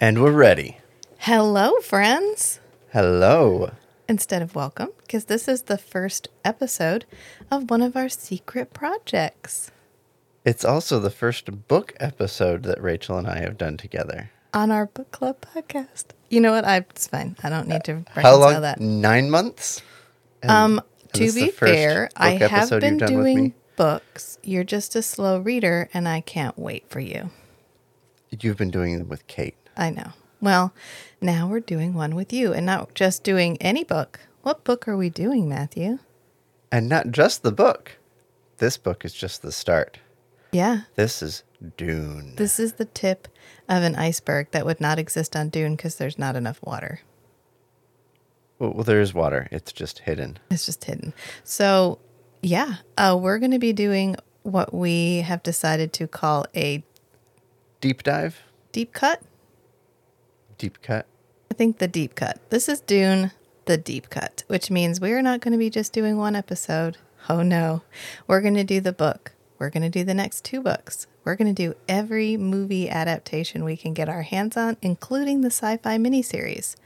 And we're ready. Hello, friends. Hello. Instead of welcome, because this is the first episode of one of our secret projects It's also the first book episode that Rachel and I have done together. on our book club podcast. You know what? I it's fine. I don't need to reconcile How long? that. Nine months? And- Um, and to this is the be fair, I have been you've done with doing books. You're just a slow reader, and I can't wait for you. You've been doing them with Kate. I know. Well, now we're doing one with you, and not just doing any book. What book are we doing, Matthew? And not just the book. This book is just the start. Yeah, This is Dune. this is the tip of an iceberg that would not exist on Dune because there's not enough water. well, well, there is water. It's just hidden. It's just hidden. So, yeah, uh, we're going to be doing what we have decided to call a Deep dive? deep cut. Deep cut? I think the deep cut. This is Dune, the deep cut, which means we're not going to be just doing one episode. Oh no. We're going to do the book. We're going to do the next two books. We're going to do every movie adaptation we can get our hands on, including the sci fi miniseries.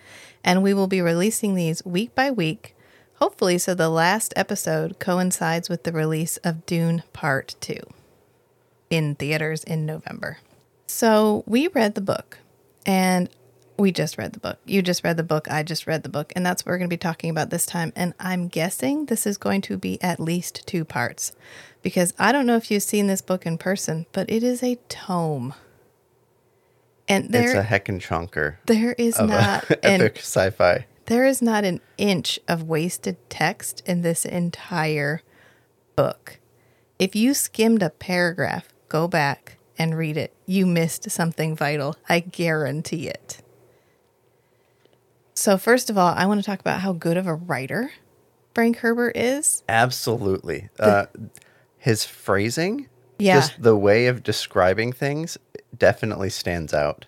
And we will be releasing these week by week, hopefully, so the last episode coincides with the release of Dune Part 2 in theaters in November. So we read the book, and we just read the book. You just read the book. I just read the book. And that's what we're going to be talking about this time. And I'm guessing this is going to be at least two parts because I don't know if you've seen this book in person, but it is a tome. And there, it's a heckin' chonker there is not an epic sci-fi. there is not an inch of wasted text in this entire book. If you skimmed a paragraph, go back and read it. You missed something vital. I guarantee it. So, first of all, I want to talk about how good of a writer Frank Herbert is. Absolutely. Uh, his phrasing, Yeah. just the way of describing things, definitely stands out,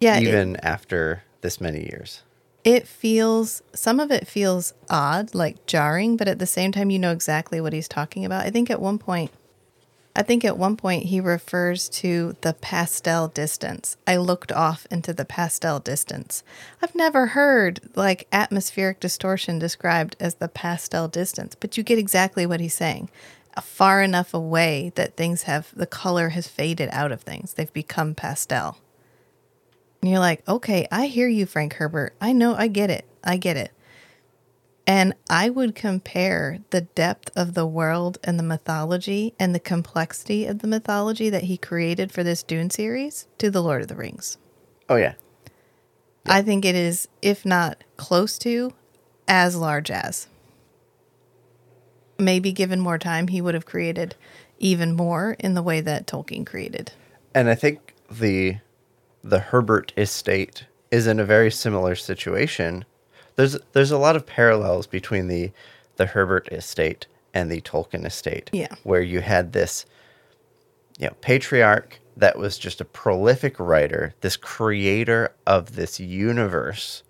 Yeah, it- even after this many years. it feels some of it feels odd like jarring but at the same time you know exactly what he's talking about i think at one point i think at one point he refers to the pastel distance i looked off into the pastel distance i've never heard like atmospheric distortion described as the pastel distance but you get exactly what he's saying far enough away that things have the color has faded out of things they've become pastel and you're like, okay, I hear you, Frank Herbert. I know, I get it. I get it. And I would compare the depth of the world and the mythology and the complexity of the mythology that he created for this Dune series to The Lord of the Rings. Oh yeah, I think it is, if not close to, as large as. Maybe given more time, he would have created even more in the way that Tolkien created. and I think the the Herbert estate is in a very similar situation. There's there's a lot of parallels between the the Herbert estate and the Tolkien estate. Yeah. Where you had this you know, patriarch that was just a prolific writer, this creator of this universe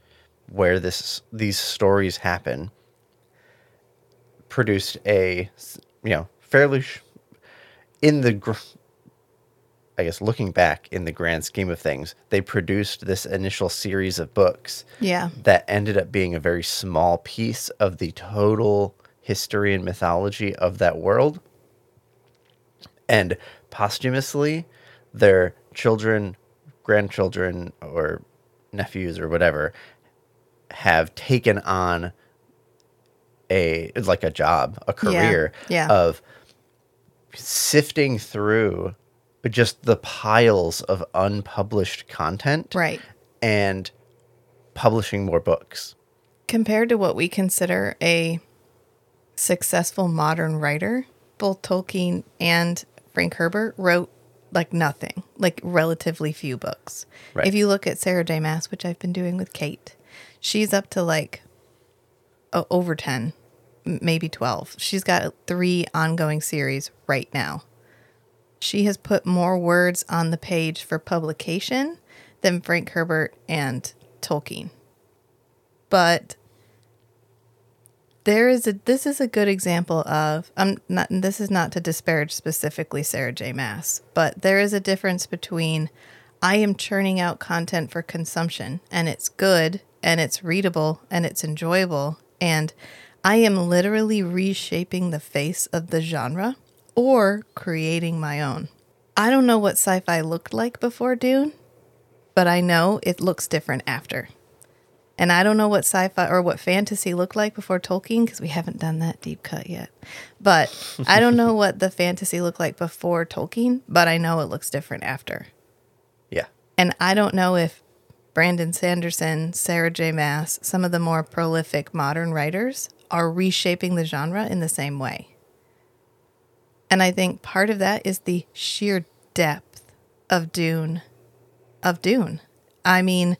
where this these stories happen, produced a you know fairly sh- in the gr- I guess looking back in the grand scheme of things, they produced this initial series of books Yeah. that ended up being a very small piece of the total history and mythology of that world. And posthumously, their children, grandchildren, or nephews, or whatever, have taken on a like a job, a career yeah. of sifting through just the piles of unpublished content Right. and publishing more books. compared to what we consider a successful modern writer, both Tolkien and Frank Herbert wrote like nothing, like relatively few books. Right. If you look at Sarah J. Maas, which I've been doing with Kate, she's up to like o- over 10, maybe 12. She's got three ongoing series right now. She has put more words on the page for publication than Frank Herbert and Tolkien but there is a this is a good example of I'm not this is not to disparage specifically Sarah J Maas, but there is a difference between I am churning out content for consumption and it's good and it's readable and it's enjoyable. And I am literally reshaping the face of the genre or creating my own. I don't know what sci fi looked like before Dune, but I know it looks different after. And I don't know what sci fi or what fantasy looked like before Tolkien because we haven't done that deep cut yet. But I don't know what the fantasy looked like before Tolkien, but I know it looks different after. Yeah. And I don't know if Brandon Sanderson, Sarah J. Maas, some of the more prolific modern writers are reshaping the genre in the same way. And I think part of that is the sheer depth of Dune. Of Dune. I mean,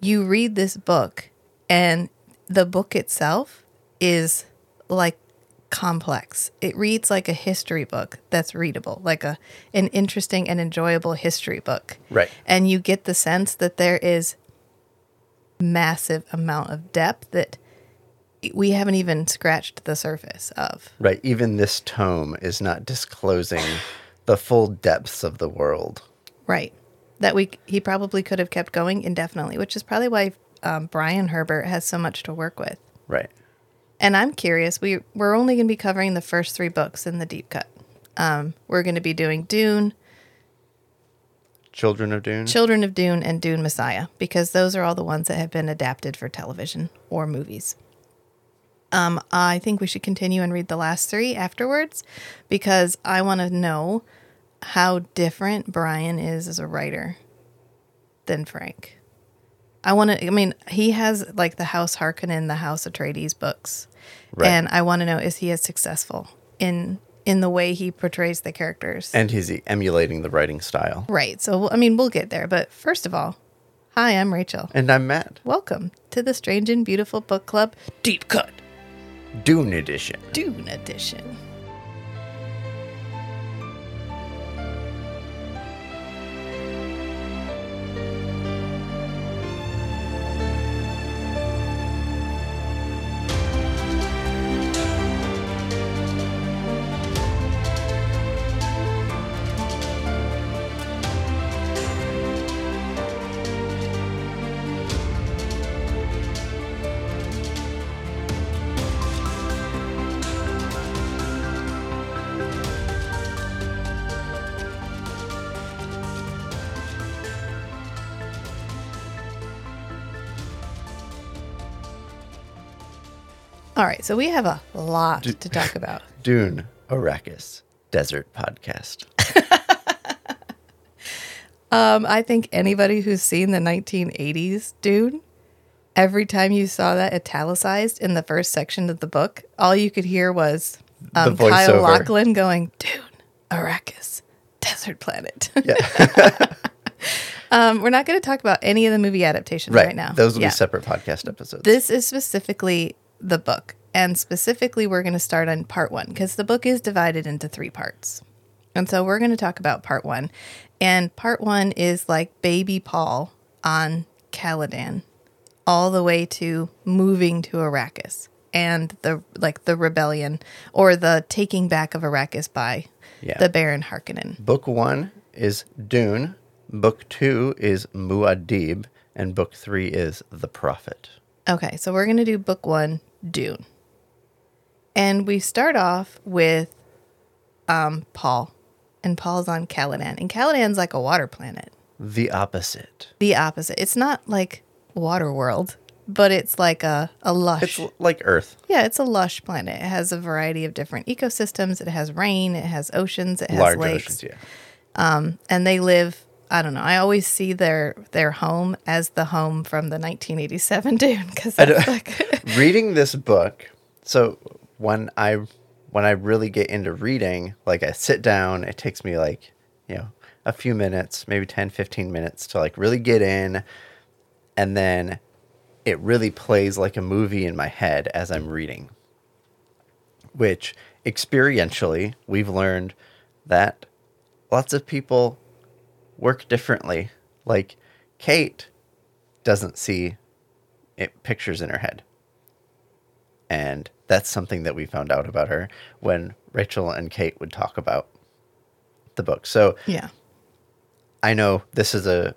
you read this book, and the book itself is like complex. It reads like a history book that's readable, like a an interesting and enjoyable history book. Right. And you get the sense that there is massive amount of depth that we haven't even scratched the surface of. Right. Even this tome is not disclosing the full depths of the world. Right. That we he probably could have kept going indefinitely, which is probably why um, Brian Herbert has so much to work with. Right. And I'm curious. We we're only going to be covering the first three books in the deep cut. Um, we're going to be doing Dune, Children of Dune. Children of Dune, and Dune Messiah because those are all the ones that have been adapted for television or movies. Um, I think we should continue and read the last three afterwards because I want to know how different Brian is as a writer than Frank. I want to. I mean, he has like the House Harkonnen, the House Atreides books, Right. and I want to know is he as successful in in the way he portrays the characters? and he's emulating the writing style. right. So I mean, we'll get there. But first of all, hi, I'm Rachel. And I'm Matt. Welcome to the Strange and Beautiful Book Club Deep Cut Dune Edition. Dune Edition. Right, so we have a lot to talk about. Dune Arrakis Desert Podcast. Um, I think anybody who's seen the 1980s Dune, every time you saw that italicized in the first section of the book, all you could hear was um, Kyle. Lachlan going, Dune, Arrakis, desert planet. Yeah. um, we're not going to talk about any of the movie adaptations right, right. now. Those will Yeah. be separate podcast episodes. This is specifically the book. And specifically, we're going to start on part one because the book is divided into three parts. And so we're going to talk about part one. And part one is like baby Paul on Caladan, all the way to moving to Arrakis and the like the rebellion or the taking back of Arrakis by Yeah. the Baron Harkonnen. book one is Dune. Book two is Muad'Dib. And book three is The Prophet. Okay, so we're going to do book one, Dune. And we start off with um, Paul. And Paul's on Caladan. And Caladan's like a water planet. The opposite. The opposite. It's not like water world, but it's like a, a lush. It's like Earth. yeah, it's a lush planet. It has a variety of different ecosystems. It has rain, it has oceans, it has Large lakes. oceans, yeah. and they live I don't know. I always see their their home as the home from the 1987 Dune because like reading this book so when i when i really get into reading like i sit down it takes me like you know a few minutes maybe 10 15 minutes to like really get in and then it really plays like a movie in my head as i'm reading which experientially we've learned that lots of people work differently like kate doesn't see it, pictures in her head. That's something that we found out about her when Rachel and Kate would talk about the book. So yeah. I know this is a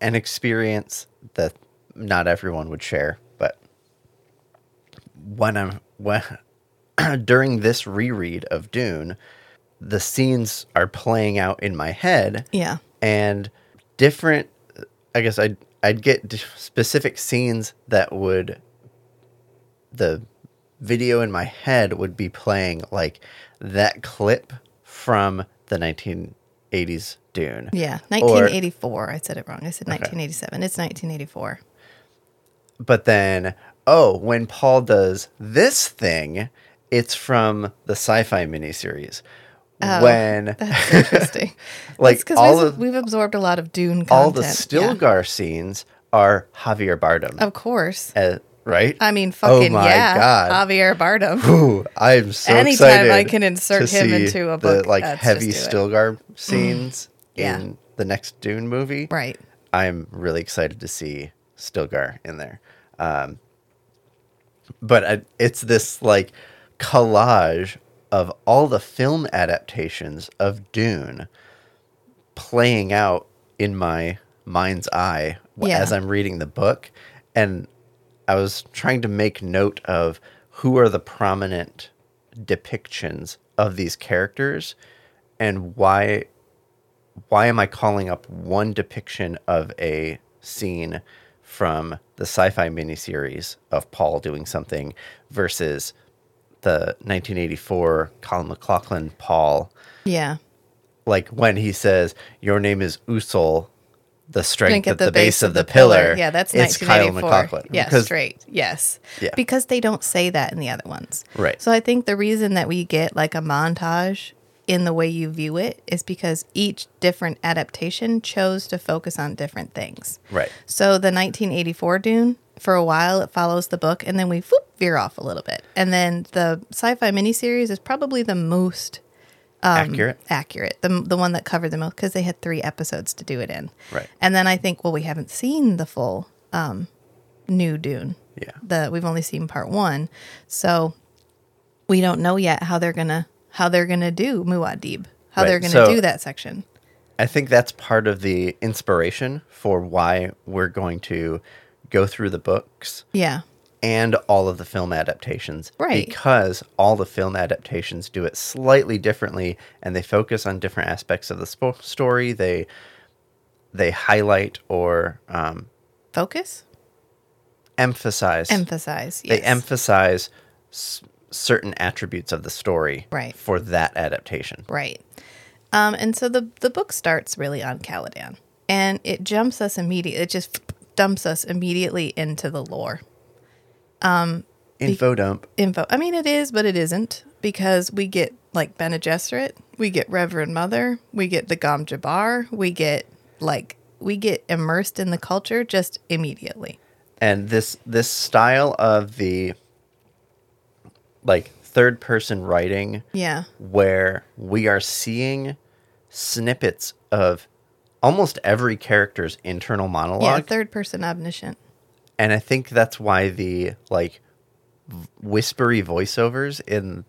an experience that not everyone would share, but when I'm when during this reread of Dune, the scenes are playing out in my head Yeah. and different i guess i'd i'd get specific scenes that would the video in my head would be playing like that clip from the 1980s dune Yeah. Or- 1984. I said it wrong. I said 1987. It's 1984. but then oh when paul does this thing it's from the sci-fi miniseries Oh, when That's interesting. Like, because all we've, of- we've absorbed a lot of Dune content. all the yeah. stilgar scenes are javier bardem Of course. uh, right I mean, fucking oh my yeah. god Javier Bardem. Ooh, I'm so Anytime excited. I can insert him into a the book, like let's heavy just do it. Stilgar scenes Yeah. in the next Dune movie. Right. I'm really excited to see Stilgar in there. Um, but I, it's this like collage of all the film adaptations of Dune playing out in my mind's eye w- Yeah. as I'm reading the book. And I was trying to make note of who are the prominent depictions of these characters and why why am I calling up one depiction of a scene from the sci-fi miniseries of Paul doing something versus the 1984 Colin MacLachlan Paul, Yeah. like when he says, "Your name is Usul, the strength at the, base, of the, pillar." Yeah, that's it's Kyle 1984. MacLachlan. Yeah, because straight. Yes. Yeah. Because they don't say that in the other ones. Right. So I think the reason that we get like a montage in the way you view it is because each different adaptation chose to focus on different things. Right. So the 1984 Dune, for a while, it follows the book, and then we whoop, veer off a little bit. And then the sci-fi miniseries is probably the most accurate. accurate, the the one that covered the most because they had three episodes to do it in. Right. And then I think, well, we haven't seen the full um, new Dune. Yeah. The we've only seen part one, so we don't know yet how they're gonna how they're gonna do Muad'Dib, how Right, they're gonna so- do that section. I think that's part of the inspiration for why we're going to go through the books Yeah. And all of the film adaptations. Right. Because all the film adaptations do it slightly differently and they focus on different aspects of the spo- story. They they highlight or um, Focus, emphasize. emphasize. They emphasize s- certain attributes of the story Right. for that adaptation. Right. Um, and so the the book starts really on Caladan, and it jumps us immediately. It just dumps us immediately into the lore Um, info dump. info. I mean, it is, but it isn't because we get like Bene Gesserit, we get Reverend Mother, we get the Gom Jabbar, we get like we get immersed in the culture just immediately. and this this style of the like third person writing Yeah. where we are seeing snippets of almost every character's internal monologue. Yeah. Third person omniscient. And i think that's why the like whispery voiceovers in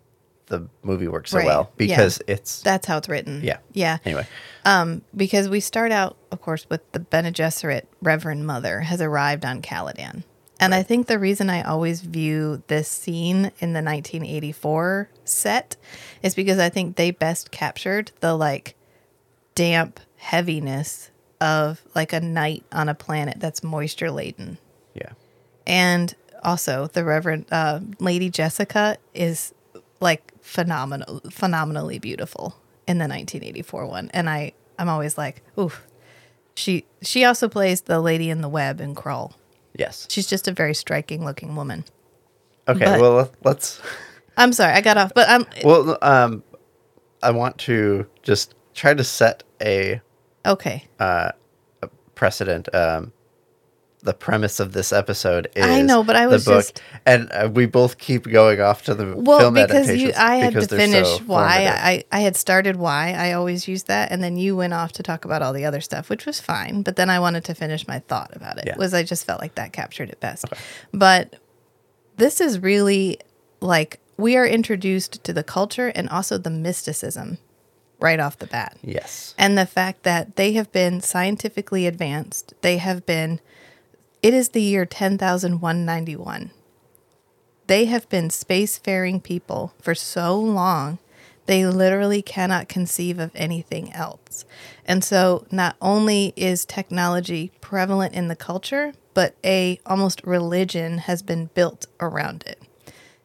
the movie work so Right, well yeah. because it's That's how it's written. yeah Yeah. anyway um, because we start out, of course, with the Bene Gesserit Reverend Mother has arrived on Caladan. And I think the reason I always view this scene in the 1984 set is because I think they best captured the like damp heaviness of like a night on a planet that's moisture laden. Yeah And also the Reverend uh, Lady Jessica is like phenomenal, phenomenally beautiful in the 1984 one. And I, I'm always like, oof. She she also plays the lady in the web in Krull. yes She's just a very striking looking woman. okay but- well let's I'm sorry, I got off, but I'm well um i want to just try to set a okay. uh precedent. Um, the premise of this episode is I know, but I the was book, just- and uh, we both keep going off to the Well, film because you, I had because to finish so why. I, I had started why I always use that, and then you went off to talk about all the other stuff, which was fine. But then I wanted to finish my thought about it. Yeah. Was I just felt like that captured it best. But this is really like we are introduced to the culture and also the mysticism right off the bat. Yes. And the fact that they have been scientifically advanced, they have been, it is the year 10,191. They have been spacefaring people for so long, they literally cannot conceive of anything else. And so, not only is technology prevalent in the culture, but a almost religion has been built around it.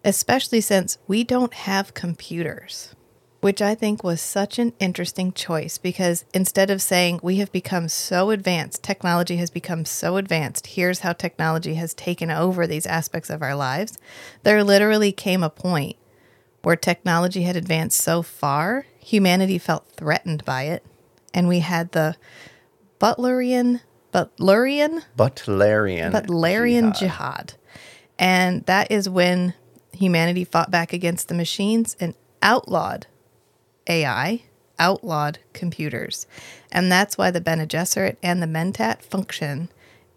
Especially since we don't have computers which I think was such an interesting choice because instead of saying we have become so advanced, technology has become so advanced, here's how technology has taken over these aspects of our lives, there literally came a point where technology had advanced so far, humanity felt threatened by it. And we had the Butlerian, Butlerian, Butlerian. Butlerian jihad. jihad. And that is when humanity fought back against the machines and outlawed AI, outlawed computers. And that's why the Bene Gesserit and the Mentat function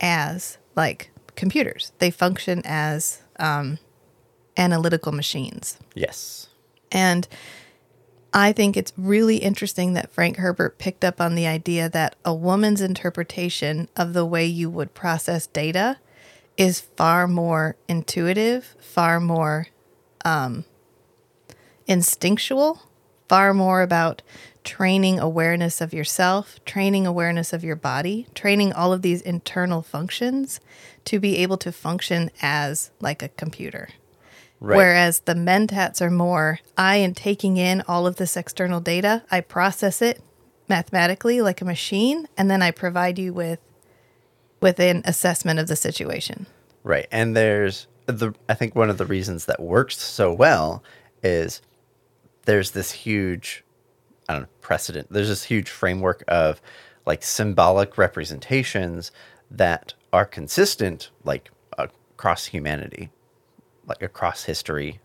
as like computers. They function as um, analytical machines. Yes. And I think it's really interesting that Frank Herbert picked up on the idea that a woman's interpretation of the way you would process data is far more intuitive, far more um, instinctual, far more about training awareness of yourself, training awareness of your body, training all of these internal functions to be able to function as like a computer. Right. Whereas the mentats are more, I am taking in all of this external data, I process it mathematically like a machine, and then I provide you with with an assessment of the situation. Right. And there's the I think one of the reasons that works so well is there's this huge I don't know, precedent. There's this huge framework of like symbolic representations that are consistent like across humanity, like across history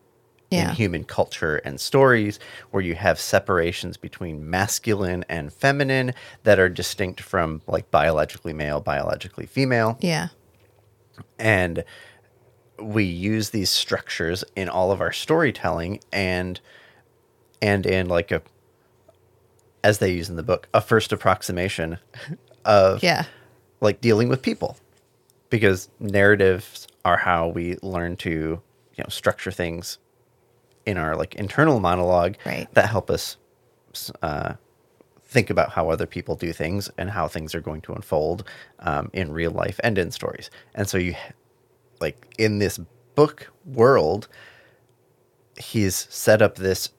Yeah. in human culture and stories where you have separations between masculine and feminine that are distinct from like biologically male, biologically female Yeah. and we use these structures in all of our storytelling and and in like a as they use in the book a first approximation of Yeah. like dealing with people because narratives are how we learn to you know structure things in our like internal monologue Right. that help us uh, think about how other people do things and how things are going to unfold um, in real life and in stories and so you like in this book world he's set up this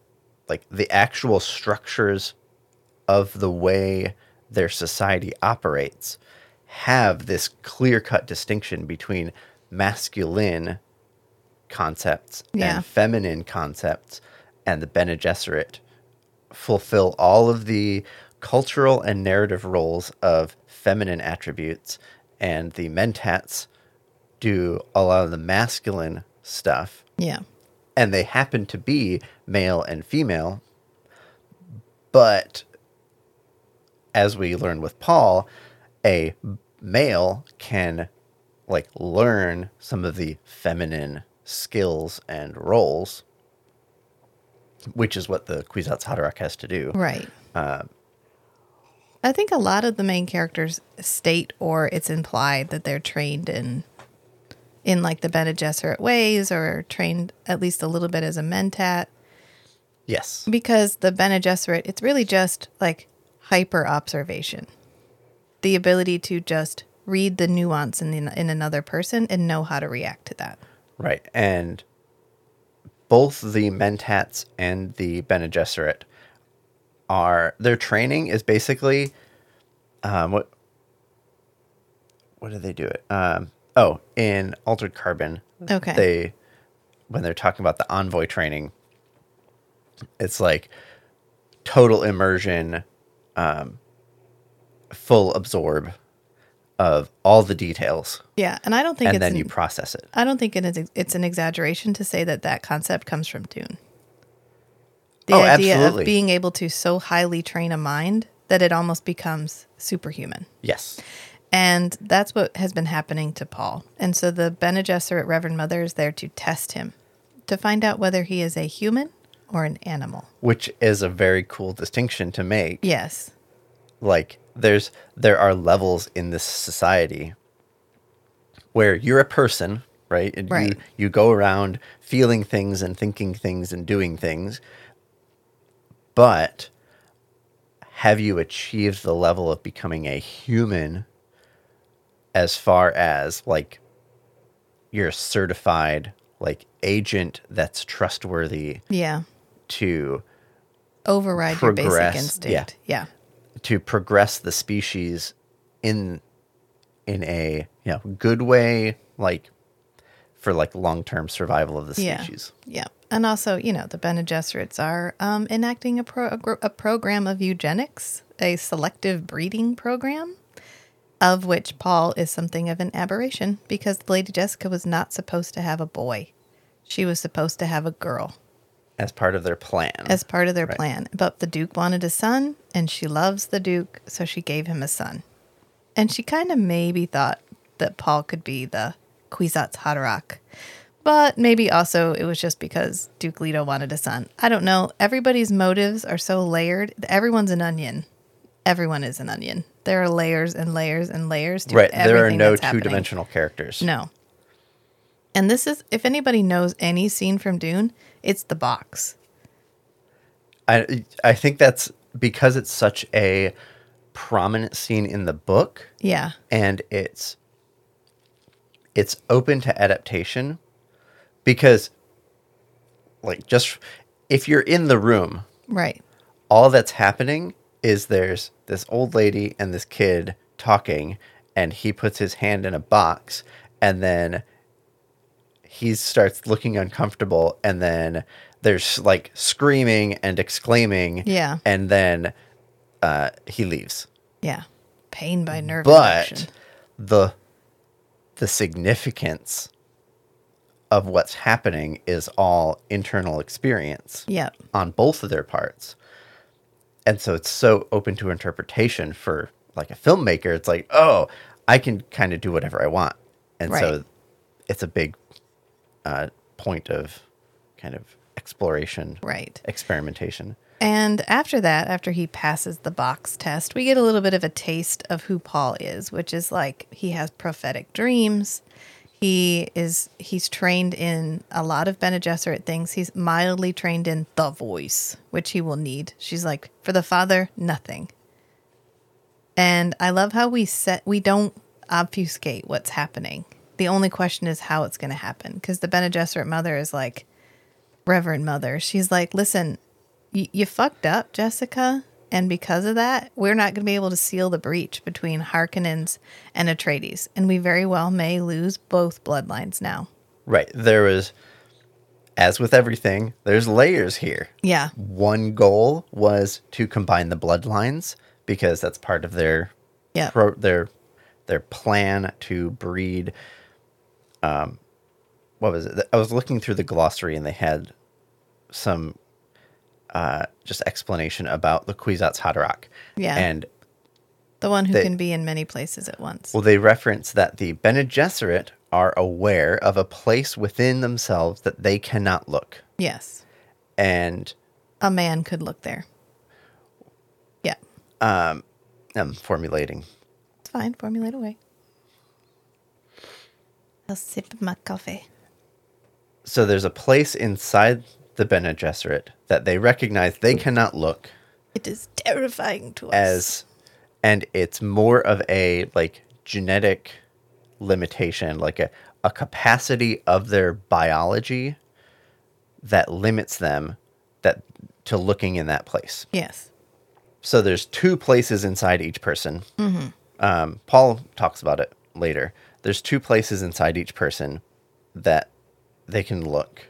like the actual structures of the way their society operates have this clear cut distinction between masculine concepts Yeah. and feminine concepts and the Bene Gesserit fulfill all of the cultural and narrative roles of feminine attributes and the mentats do a lot of the masculine stuff Yeah. and they happen to be male and female. But as we learn with Paul, a male can like learn some of the feminine skills and roles, which is what the Kwisatz Haderach has to do. Right. Uh, I think a lot of the main characters state or it's implied that they're trained in in like the Bene Gesserit ways or trained at least a little bit as a mentat yes. because the Bene Gesserit it's really just like hyper observation. The ability to just read the nuance in the, in another person and know how to react to that. Right. And both the Mentats and the Bene Gesserit are their training is basically um what what do they do it? Um oh, in Altered Carbon. Okay. They when they're talking about the envoy training, it's like total immersion, um full absorb of all the details Yeah, and I don't think and it's then an- you process it. I don't think it is it's an exaggeration to say that that concept comes from Dune. The Oh, idea absolutely. of being able to so highly train a mind that it almost becomes superhuman. Yes. And that's what has been happening to Paul. And so the Bene Gesserit Reverend Mother is there to test him, to find out whether he is a human or an animal. which is a very cool distinction to make. Yes. Like there's there are levels in this society where you're a person, right? And Right. you you go around feeling things and thinking things and doing things. But have you achieved the level of becoming a human as far as like you're a certified like agent that's trustworthy Yeah. To Override your basic instinct. Yeah. to progress the species in in a you know good way like for like long-term survival of the species Yeah. And also, you know, the Bene Gesserits are um, enacting a, pro- a program of eugenics, a selective breeding program, of which Paul is something of an aberration because Lady Jessica was not supposed to have a boy. She was supposed to have a girl as part of their plan as part of their Right. plan. But the Duke wanted a son, and she loves the Duke, so she gave him a son. And she kind of maybe thought that Paul could be the Kwisatz Haderach. But maybe also it was just because Duke Leto wanted a son. I don't know. Everybody's motives are so layered. Everyone's an onion. Everyone is an onion. There are layers and layers and layers to right there are no two-dimensional characters No. And this is, if anybody knows any scene from Dune, it's the box. i i think that's because it's such a prominent scene in the book Yeah. and it's it's open to adaptation because like just if you're in the room Right. all that's happening is there's this old lady and this kid talking and he puts his hand in a box and then he starts looking uncomfortable and then there's like screaming and exclaiming Yeah. and then uh, he leaves Yeah. Pain by nerve but induction. the the significance of what's happening is all internal experience Yep. on both of their parts. And so it's so open to interpretation for like a filmmaker. It's like, oh, I can kind of do whatever I want. And so it's a big uh, point of kind of exploration, Right. experimentation. And after that, after he passes the box test, we get a little bit of a taste of who Paul is, which is like he has prophetic dreams. He is he's trained in a lot of Bene Gesserit things. He's mildly trained in the voice, which he will need. She's like, for the father, nothing. And I love how we set we don't obfuscate what's happening. The only question is how it's going to happen because the Bene Gesserit mother is like, Reverend Mother. She's like, listen, y- you fucked up, Jessica. And because of that, we're not going to be able to seal the breach between Harkonnens and Atreides. And we very well may lose both bloodlines now. Right. There was, as with everything, there's layers here. Yeah. One goal was to combine the bloodlines because that's part of their Yeah. pro, their their plan to breed. Um, what was it? I was looking through the glossary and they had some uh, just explanation about the Kwisatz Haderach. Yeah. and the one who they- can be in many places at once. well, they reference that the Bene Gesserit are aware of a place within themselves that they cannot look, yes. and A man could look there. Yeah. Um, I'm formulating. It's fine. Formulate away. I'll sip my coffee. So there's a place inside the Bene Gesserit that they recognize they cannot look It is terrifying to us. as, and it's more of a like genetic limitation, like a, a capacity of their biology that limits them that to looking in that place. yes. So there's two places inside each person. Um, Paul talks about it later. There's two places inside each person that they can look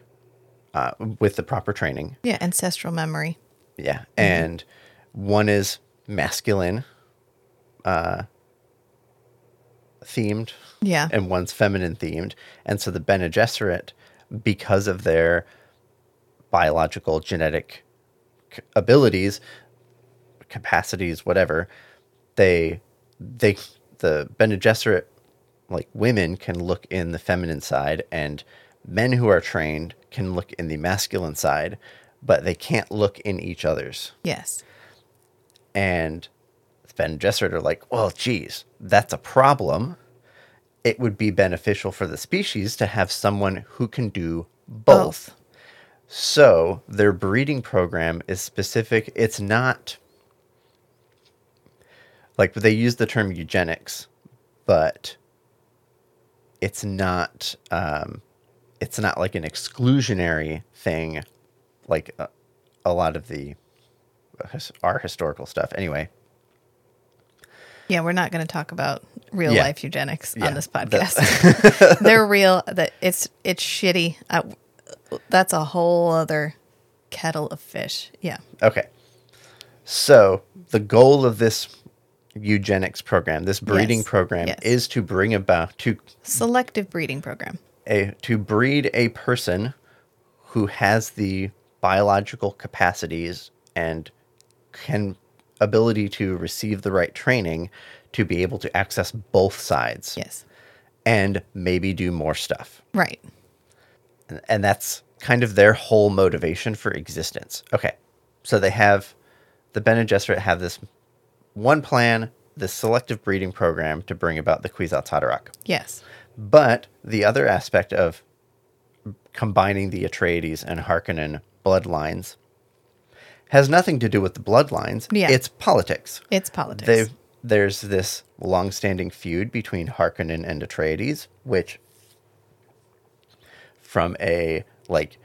uh, with the proper training. Yeah. Ancestral memory. Yeah, and one is masculine uh, themed, Yeah. and one's feminine themed. And so the Bene Gesserit, because of their biological genetic c- abilities, capacities, whatever, they they the Bene Gesserit like women can look in the feminine side, and men who are trained can look in the masculine side. but they can't look in each other's. Yes. And Bene Gesserit are like, well, geez, that's a problem. It would be beneficial for the species to have someone who can do both. Both. So their breeding program is specific. It's not like they use the term eugenics, but it's not. Um, it's not like an exclusionary thing, like a, a lot of the his- our historical stuff. Anyway, Yeah, we're not going to talk about real Yeah. life eugenics Yeah, on this podcast. They're real. That it's it's shitty. I, that's a whole other kettle of fish. Yeah. Okay. So the goal of this eugenics program, this breeding Yes. program, Yes. is to bring about to Selective breeding program. a to breed a person who has the biological capacities and can ability to receive the right training to be able to access both sides Yes. and maybe do more stuff. Right. And- and that's kind of their whole motivation for existence. Okay, so they have the Bene Gesserit have this one plan, the selective breeding program to bring about the Kwisatz Haderach. Yes. But the other aspect of combining the Atreides and Harkonnen bloodlines has nothing to do with the bloodlines. Yeah. It's politics. It's politics. They've, there's this long-standing feud between Harkonnen and Atreides, which, from a like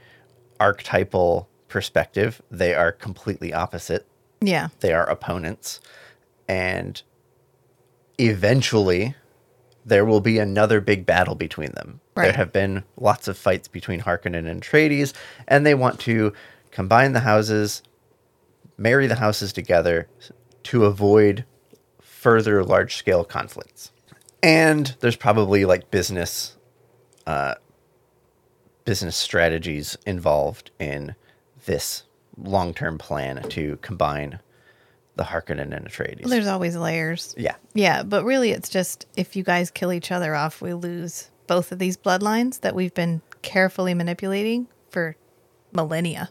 archetypal perspective, they are completely opposite. yeah. They are opponents, and eventually, there will be another big battle between them. There have been lots of fights between Harkonnen and Atreides, and they want to combine the houses, marry the houses together to avoid further large-scale conflicts. And there's probably like business, uh, business strategies involved in this long-term plan to combine the Harkonnen and Atreides. There's always layers. yeah, Yeah, but really it's just if you guys kill each other off, we lose both of these bloodlines that we've been carefully manipulating for millennia.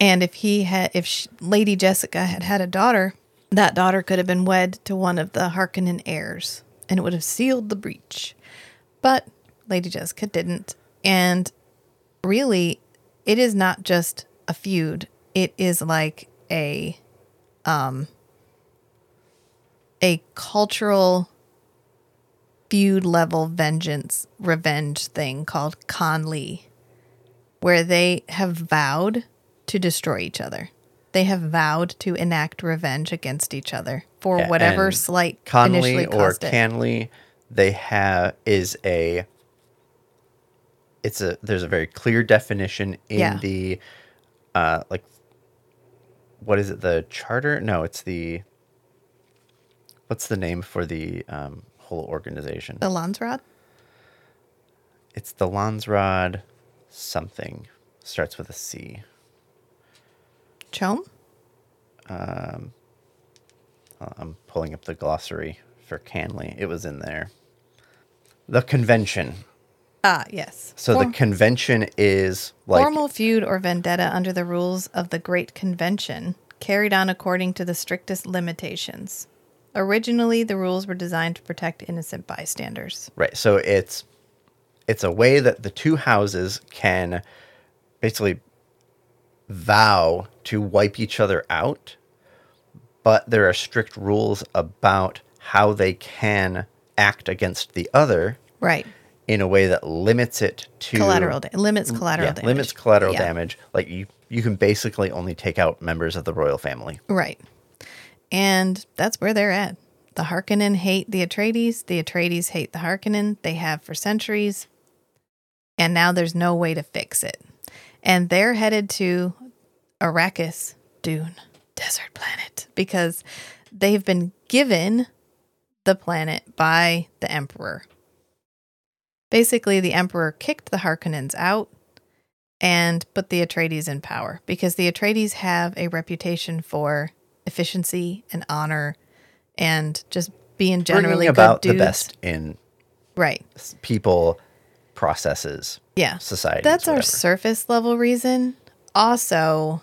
And if he had if sh Lady Jessica had had a daughter, that daughter could have been wed to one of the Harkonnen heirs and it would have sealed the breach. But Lady Jessica didn't. And really it is not just a feud. It is like a a cultural feud level vengeance revenge thing called Kanly, where they have vowed to destroy each other. They have vowed to enact revenge against each other for Yeah, whatever slight Kanly initially or it. Kanly, they have is a. It's a there's a very clear definition in Yeah. the, uh, like. What is it? The charter? No, it's the. What's the name for the um, whole organization? the Landsraad? It's the Landsraad something. Starts with a C. CHOAM? Uh, I'm pulling up the glossary for Kanly. It was in there. The convention. Ah, yes. So For- the convention is like Formal feud or vendetta under the rules of the Great Convention, carried on according to the strictest limitations. Originally, the rules were designed to protect innocent bystanders. right. So it's it's a way that the two houses can basically vow to wipe each other out, but there are strict rules about how they can act against the other Right. In a way that limits it to Collateral da- limits mm, collateral yeah, damage. limits collateral Yeah. damage. Like you, you can basically only take out members of the royal family. Right. And that's where they're at. The Harkonnen hate the Atreides. The Atreides hate the Harkonnen. They have for centuries. And now there's no way to fix it. And they're headed to Arrakis, Dune, desert planet, because they've been given the planet by the Emperor. Basically, the Emperor kicked the Harkonnens out and put the Atreides in power because the Atreides have a reputation for efficiency and honor and just being generally Bringing about good the best in Right. people, processes, Yeah. society. That's our surface level reason. also,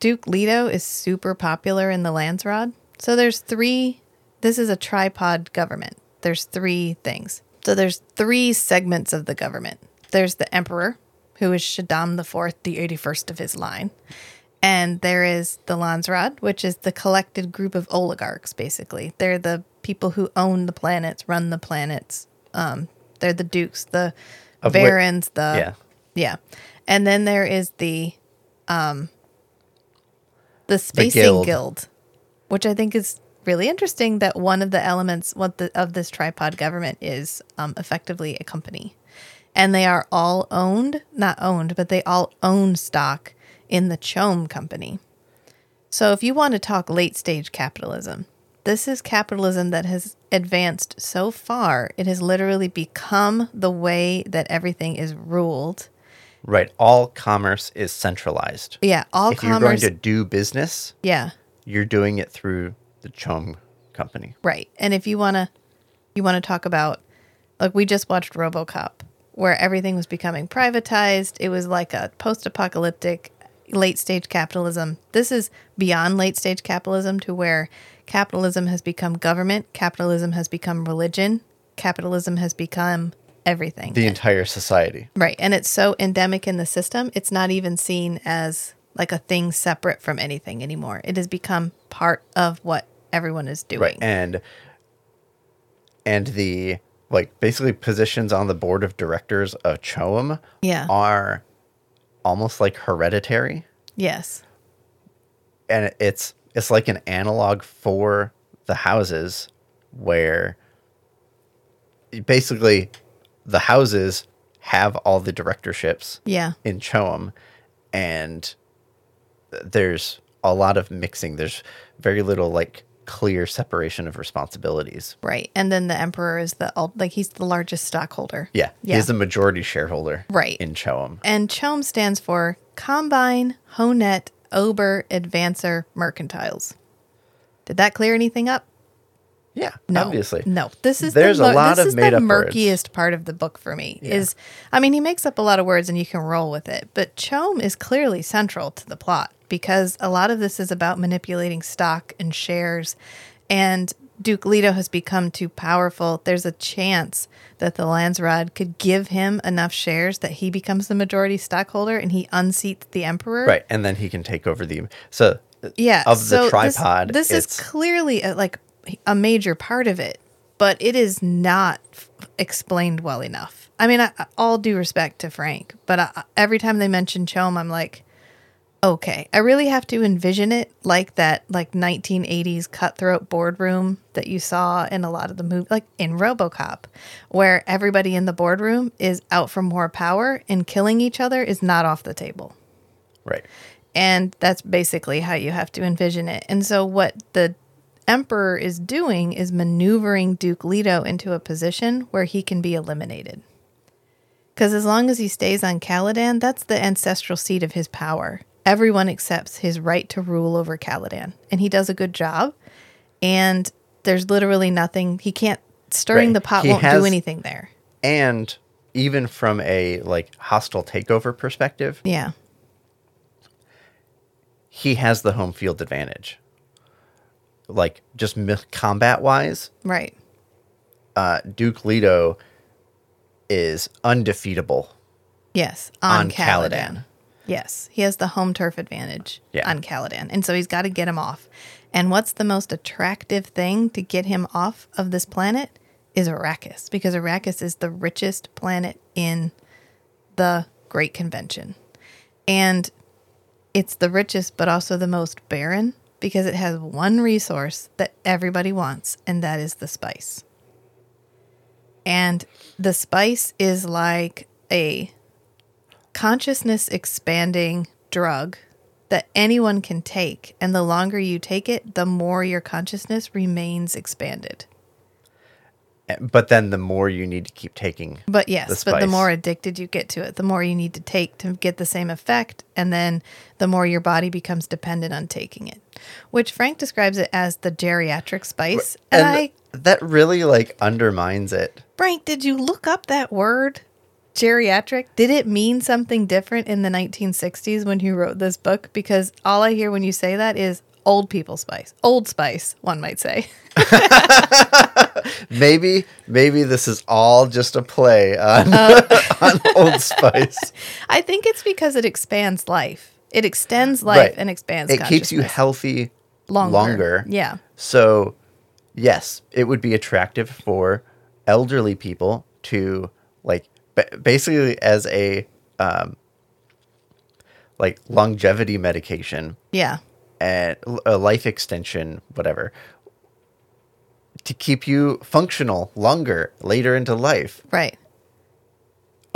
Duke Leto is super popular in the Landsraad. So there's three. This is a tripod government. There's three things. So there's three segments of the government. There's the emperor, who is Shaddam IV, the 81st of his line. And there is the Landsraad, which is the collected group of oligarchs, basically. They're the people who own the planets, run the planets. Um, they're the dukes, the Of barons, the yeah. yeah. And then there is the um the spacing guild. guild. which I think is really interesting that one of the elements what the, of this tripod government is um, effectively a company. And they are all owned, not owned, but they all own stock in the CHOAM company. So if you want to talk late stage capitalism, this is capitalism that has advanced so far, it has literally become the way that everything is ruled. Right. All commerce is centralized. Yeah, all if you're going to do business, yeah, you're doing it through the CHOAM company. right. And if you want to you want to talk about like we just watched RoboCop where everything was becoming privatized. It was like a post-apocalyptic late stage capitalism. This is beyond late stage capitalism to where capitalism has become government, capitalism has become religion, capitalism has become everything. The entire society. Right. And it's so endemic in the system, it's not even seen as like a thing separate from anything anymore. It has become part of what everyone is doing. Right. And and the like basically positions on the board of directors of CHOAM Yeah. are almost like hereditary. yes. and it's it's like an analog for the houses where basically the houses have all the directorships Yeah. in CHOAM and there's a lot of mixing there's very little like clear separation of responsibilities Right. And then the emperor is the like he's the largest stockholder. yeah, Yeah. he's the majority shareholder Right. in CHOAM And CHOAM stands for Combine, Honnete, Ober, Advancer, Mercantiles. Did that clear anything up? Yeah No, obviously No, this is There's the, a lot this of is the made-up words. murkiest part of the book for me. Is I mean, he makes up a lot of words and you can roll with it, but CHOAM is clearly central to the plot because a lot of this is about manipulating stock and shares, and Duke Leto has become too powerful. There's a chance that the Landsraad could give him enough shares that he becomes the majority stockholder and he unseats the emperor. right and then he can take over the so uh, Yeah. of the so this- tripod This, is clearly a, like a major part of it, but it is not f- explained well enough. I mean, I, all due respect to Frank, but I, every time they mention CHOAM, I'm like, okay, I really have to envision it like that, like 1980s cutthroat boardroom that you saw in a lot of the movie, like in RoboCop, where everybody in the boardroom is out for more power and killing each other is not off the table. right And that's basically how you have to envision it. And so, what the Emperor is doing is maneuvering Duke Leto into a position where he can be eliminated. Because as long as he stays on Caladan, that's the ancestral seat of his power. Everyone accepts his right to rule over Caladan. And he does a good job. And there's literally nothing, he can't, stirring Right. the pot He won't has- do anything there. and even from a like hostile takeover perspective Yeah. he has the home field advantage like just combat wise Right. uh, duke leto is undefeatable Yes, on, On Caladan. Caladan. Yes, he has the home turf advantage Yeah. on Caladan, and so he's got to get him off. And what's the most attractive thing to get him off of this planet is Arrakis, because Arrakis is the richest planet in the Great Convention, and it's the richest, but also the most barren because it has one resource that everybody wants, and that is the spice. And the spice is like a consciousness expanding drug that anyone can take. And the longer you take it, the more your consciousness remains expanded. But then the more you need to keep taking But yes, The but the more addicted you get to it, the more you need to take to get the same effect. And then the more your body becomes dependent on taking it, which Frank describes it as the geriatric spice. And, and I, that really like undermines it Frank, did you look up that word? geriatric, did it mean something different in the 1960s when you wrote this book? Because all I hear when you say that is old people spice, old spice, one might say. maybe maybe this is all just a play on, Uh. on Old Spice. I think it's because it expands life. It extends life Right. and expands. It keeps you healthy longer. longer. Yeah. So, yes, it would be attractive for elderly people to like ba- basically as a um, like longevity medication Yeah. And a life extension, whatever, to keep you functional longer later into life. Right.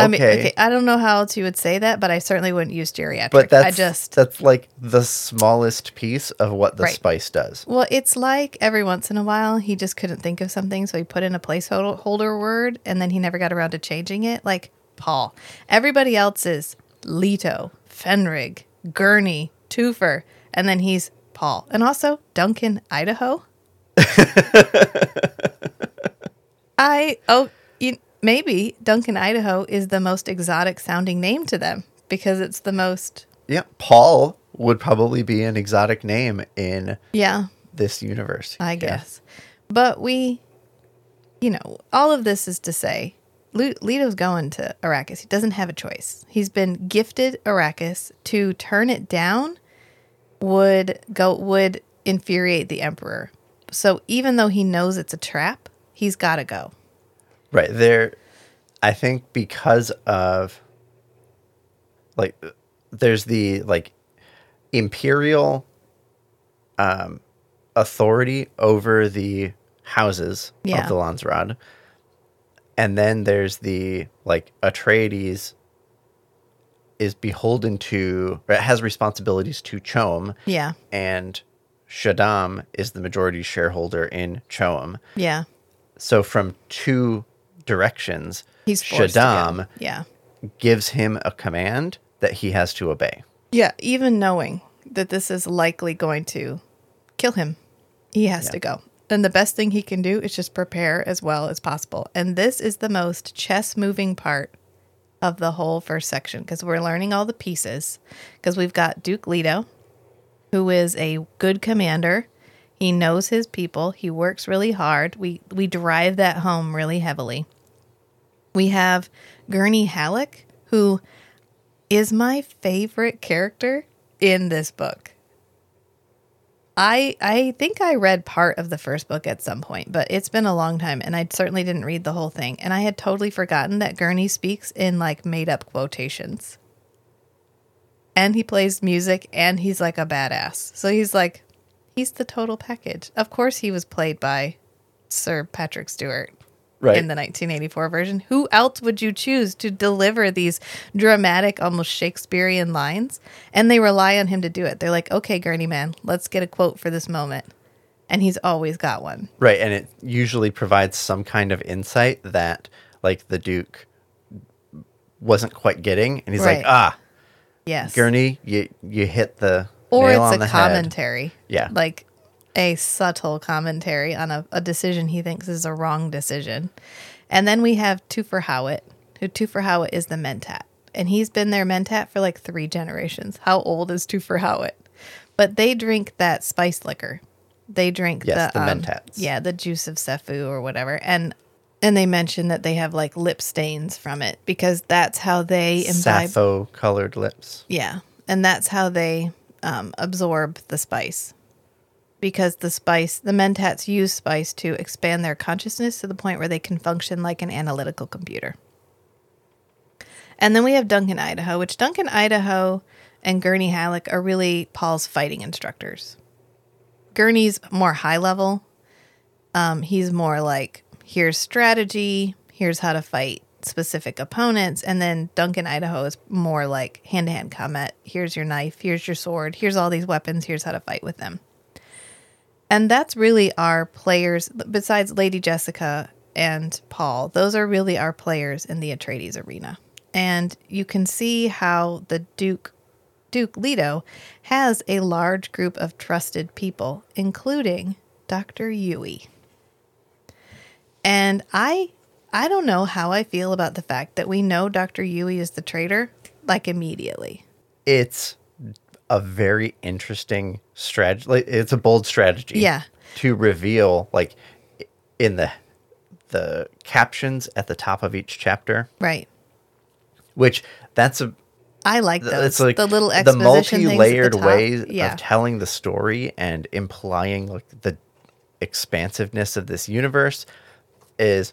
I mean, Okay. okay, I don't know how else you would say that, but I certainly wouldn't use geriatric. But that's I just that's like the smallest piece of what the Right. spice does. Well, it's like every once in a while he just couldn't think of something, so he put in a placeholder word, and then he never got around to changing it. Like Paul, everybody else is Leto, Fenring, Gurney, Thufir, and then he's Paul, and also Duncan, Idaho. I oh, you, maybe Duncan, Idaho is the most exotic sounding name to them because it's the most Yeah, Paul would probably be an exotic name in yeah this universe. I Yeah. guess. But we, you know, all of this is to say, Leto's going to Arrakis. He doesn't have a choice. He's been gifted Arrakis. To turn it down would go would infuriate the Emperor. So even though he knows it's a trap, he's got to go. Right. There I think because of like there's the like imperial um authority over the houses Yeah. of the Landsraad. And then there's the like Atreides is beholden to or has responsibilities to CHOAM Yeah, and Shaddam is the majority shareholder in CHOAM. yeah. So from two directions, He's. Shaddam Yeah, gives him a command that he has to obey. yeah. Even knowing that this is likely going to kill him, he has Yeah. to go. And the best thing he can do is just prepare as well as possible. And this is the most chess moving part of the whole first section because we're learning all the pieces. Because we've got Duke Leto, who is a good commander. He knows his people. He works really hard. We we drive that home really heavily. We have Gurney Halleck, who is my favorite character in this book. I I think I read part of the first book at some point, but it's been a long time and I certainly didn't read the whole thing. And I had totally forgotten that Gurney speaks in like made up quotations. And he plays music and he's like a badass. So he's like he's the total package. Of course he was played by Sir Patrick Stewart Right. in the 1984 version. Who else would you choose to deliver these dramatic, almost Shakespearean lines? And they rely on him to do it. They're like, okay, Gurney man, let's get a quote for this moment. And he's always got one. right. And it usually provides some kind of insight that like the Duke wasn't quite getting. And he's Right. like, ah, Yes. Gurney, you you hit the or nail it's on a the head. commentary. Yeah. Like a subtle commentary on a, a decision he thinks is a wrong decision. And then we have Thufir Hawat, who Thufir Hawat is the Mentat. And he's been their Mentat for like three generations. How old is Thufir Hawat? But they drink that spice liquor. They drink Yes, the, the um, Mentats. Yeah, the juice of sapho or whatever. And and they mention that they have like lip stains from it because that's how they imbibe sapho colored lips. yeah, and that's how they um, absorb the spice. Because the spice, the mentats use spice to expand their consciousness to the point where they can function like an analytical computer. And then we have Duncan Idaho, which Duncan Idaho and Gurney Halleck are really Paul's fighting instructors. Gurney's more high level. Um, he's more like, here's strategy, here's how to fight specific opponents. And then Duncan Idaho is more like hand to hand combat. Here's your knife, here's your sword, here's all these weapons, here's how to fight with them. And that's really our players, besides Lady Jessica and Paul, those are really our players in the Atreides arena. And you can see how the Duke Duke Leto has a large group of trusted people, including Dr. Yueh. And I I don't know how I feel about the fact that we know Dr. Yueh is the traitor like immediately. It's a very interesting strategy. Like, it's a bold strategy. Yeah. To reveal, like, in the the captions at the top of each chapter, Right. which that's a I like those. it's like the little the exposition the multi-layered ways Yeah. of telling the story and implying like the expansiveness of this universe is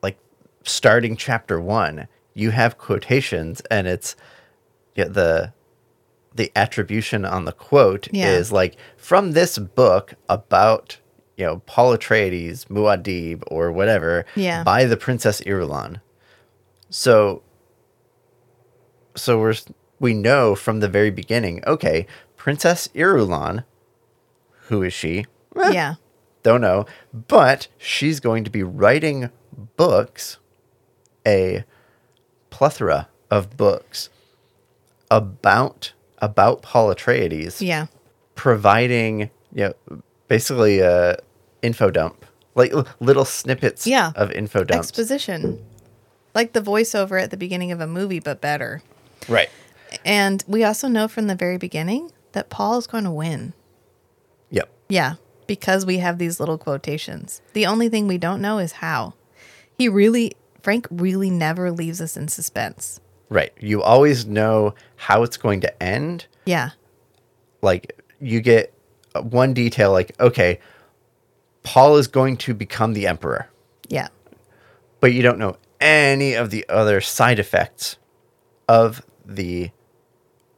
like starting chapter one you have quotations and it's yeah, the the attribution on the quote Yeah. is like from this book about you know Paul Atreides, Muad'Dib, or whatever Yeah. by the Princess Irulan. So so we're we know from the very beginning, okay, Princess Irulan, who is she? Eh, yeah. Don't know, but she's going to be writing books, a plethora of books about about Paul Atreides, Yeah. providing you know basically a info dump, like little snippets Yeah. of info dumps. Exposition. Like the voiceover at the beginning of a movie, but better. right. And we also know from the very beginning that Paul is going to win. Yep. Yeah, because we have these little quotations. The only thing we don't know is how. He really, Frank really never leaves us in suspense. Right. You always know how it's going to end. Yeah, Like you get one detail like okay, Paul is going to become the emperor. yeah, but you don't know any of the other side effects of the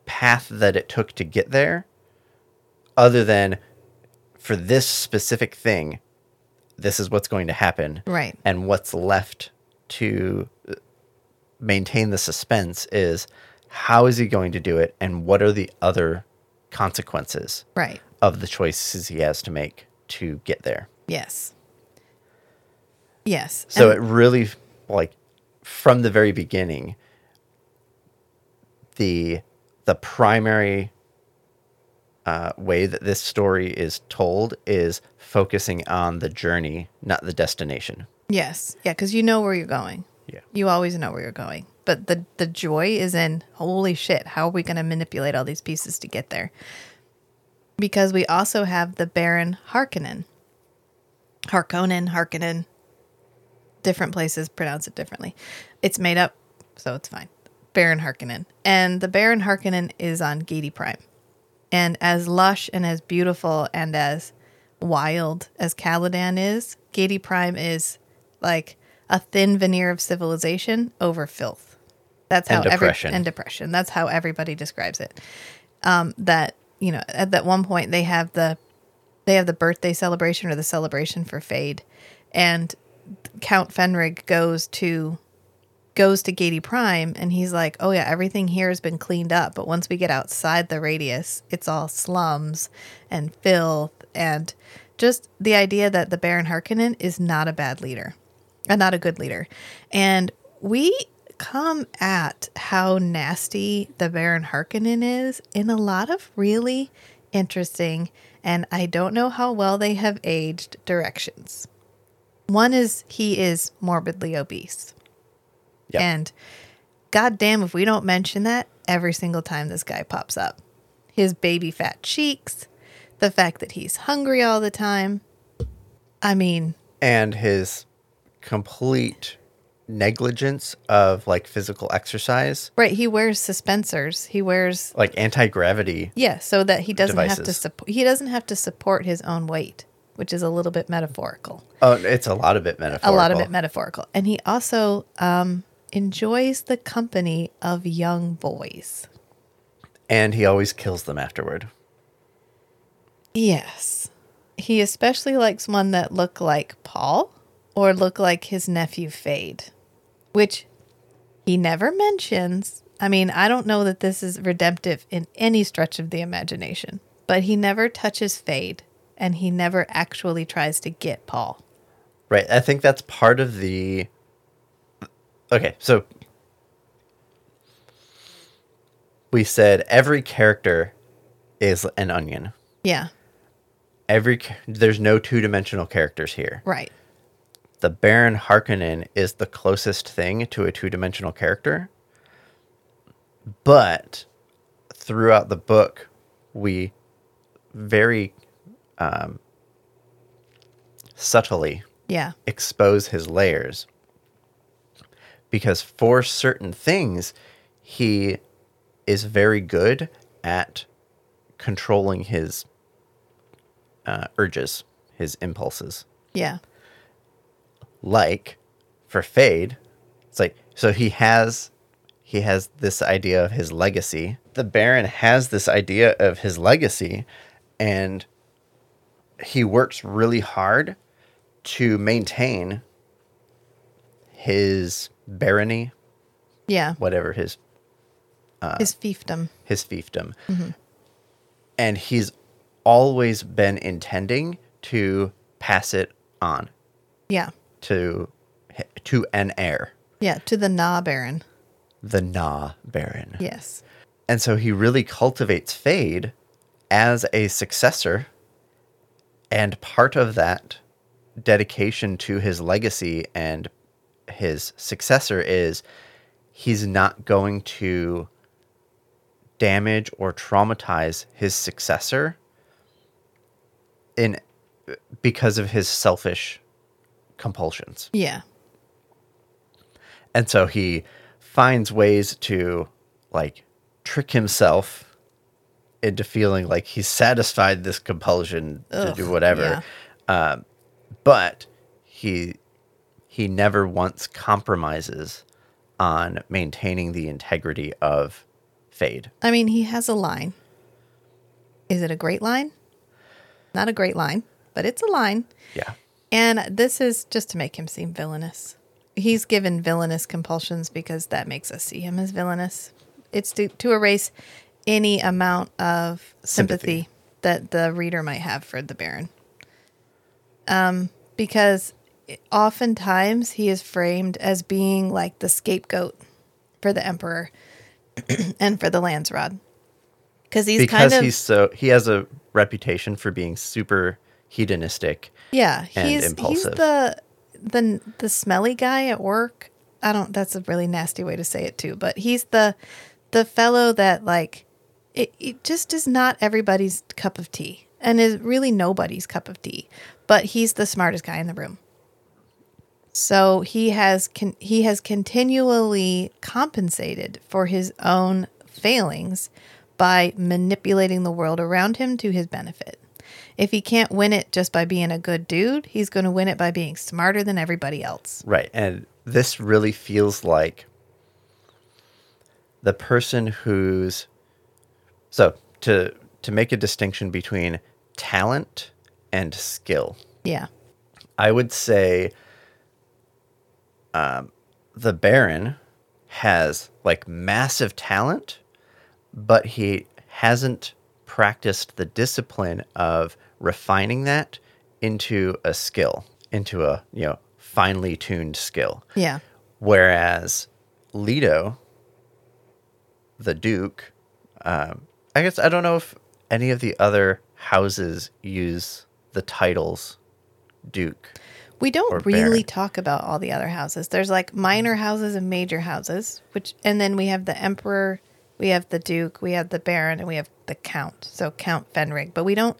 path that it took to get there other than for this specific thing this is what's going to happen Right. and what's left to maintain the suspense is how is he going to do it and what are the other consequences right. of the choices he has to make to get there Yes. Yes. So and- it really, like, from the very beginning, the the primary uh, way that this story is told is focusing on the journey, not the destination. yes. Yeah, because you know where you're going. Yeah. You always know where you're going. But the, the joy is in holy shit, how are we going to manipulate all these pieces to get there? Because we also have the Baron Harkonnen. Harkonnen, Harkonnen. Different places pronounce it differently. It's made up, so it's fine. Baron Harkonnen. And the Baron Harkonnen is on Giedi Prime. And as lush and as beautiful and as wild as Caladan is, Giedi Prime is like a thin veneer of civilization over filth. That's how And depression. every and depression. That's how everybody describes it. Um, that you know, at that one point they have the they have the birthday celebration or the celebration for Feyd, and Count Fenring goes to goes to Giedi Prime and he's like, "Oh yeah, everything here has been cleaned up, but once we get outside the radius, it's all slums and filth and just the idea that the Baron Harkonnen is not a bad leader, and not a good leader." And we come at how nasty the Baron Harkonnen is in a lot of really interesting and I don't know how well they have aged directions. One is he is morbidly obese. Yep. And goddamn if we don't mention that every single time this guy pops up. His baby fat cheeks, the fact that he's hungry all the time. I mean, and his complete negligence of like physical exercise, right, he wears suspensors. He wears like anti gravity. yeah, so that he doesn't have to support he doesn't have to support his own weight, which is a little bit metaphorical. Oh, it's a lot of it metaphorical. A lot of it metaphorical. And he also um enjoys the company of young boys. and he always kills them afterward. Yes. He especially likes one that look like Paul or look like his nephew Feyd, which he never mentions. I mean, I don't know that this is redemptive in any stretch of the imagination, but he never touches Feyd and he never actually tries to get Paul. Right. I think that's part of the. Okay, so we said every character is an onion. Yeah, Every there's no two dimensional characters here. right. The Baron Harkonnen is the closest thing to a two dimensional character. But throughout the book, we very um, subtly Yeah. expose his layers. Because for certain things, he is very good at controlling his uh, urges, his impulses. Yeah. Like for Feyd, it's like so he has he has this idea of his legacy. The Baron has this idea of his legacy, and he works really hard to maintain his barony, Yeah. whatever his uh, His fiefdom. his fiefdom. Mm-hmm. And he's always been intending to pass it on Yeah. To to an heir, Yeah. To the Na Baron. the Na Baron. Yes. And so he really cultivates Feyd as a successor. And part of that dedication to his legacy and his successor is he's not going to damage or traumatize his successor in because of his selfish compulsions. Yeah. And so he finds ways to like trick himself into feeling like he's satisfied this compulsion to do whatever. Um, but he he never once compromises on maintaining the integrity of Feyd. I mean, he has a line. Is it a great line? Not a great line, but it's a line. Yeah. And this is just to make him seem villainous. He's given villainous compulsions because that makes us see him as villainous. It's to, to erase any amount of sympathy, Sympathy. that the reader might have for the Baron. Um, because oftentimes he is framed as being like the scapegoat for the Emperor and for the Landsraad. Because he's because kind of he's so he has a reputation for being super hedonistic. Yeah, he's impulsive. he's the the the smelly guy at work. I don't. That's a really nasty way to say it too. But he's the the fellow that like it, it just is not everybody's cup of tea, and is really nobody's cup of tea. But he's the smartest guy in the room. So he has con- he has continually compensated for his own failings by manipulating the world around him to his benefit. If he can't win it just by being a good dude, he's going to win it by being smarter than everybody else. Right. And this really feels like the person who's so to to make a distinction between talent and skill. Yeah. I would say um, the Baron has like massive talent, but he hasn't practiced the discipline of refining that into a skill, into a you know finely tuned skill. Yeah. Whereas Leto, the Duke, um, I guess I don't know if any of the other houses use the titles Duke. We don't really Baron. talk about all the other houses. There's like minor houses and major houses, which and then we have the emperor, we have the duke, we have the baron, and we have the count. So Count Fenring. But we don't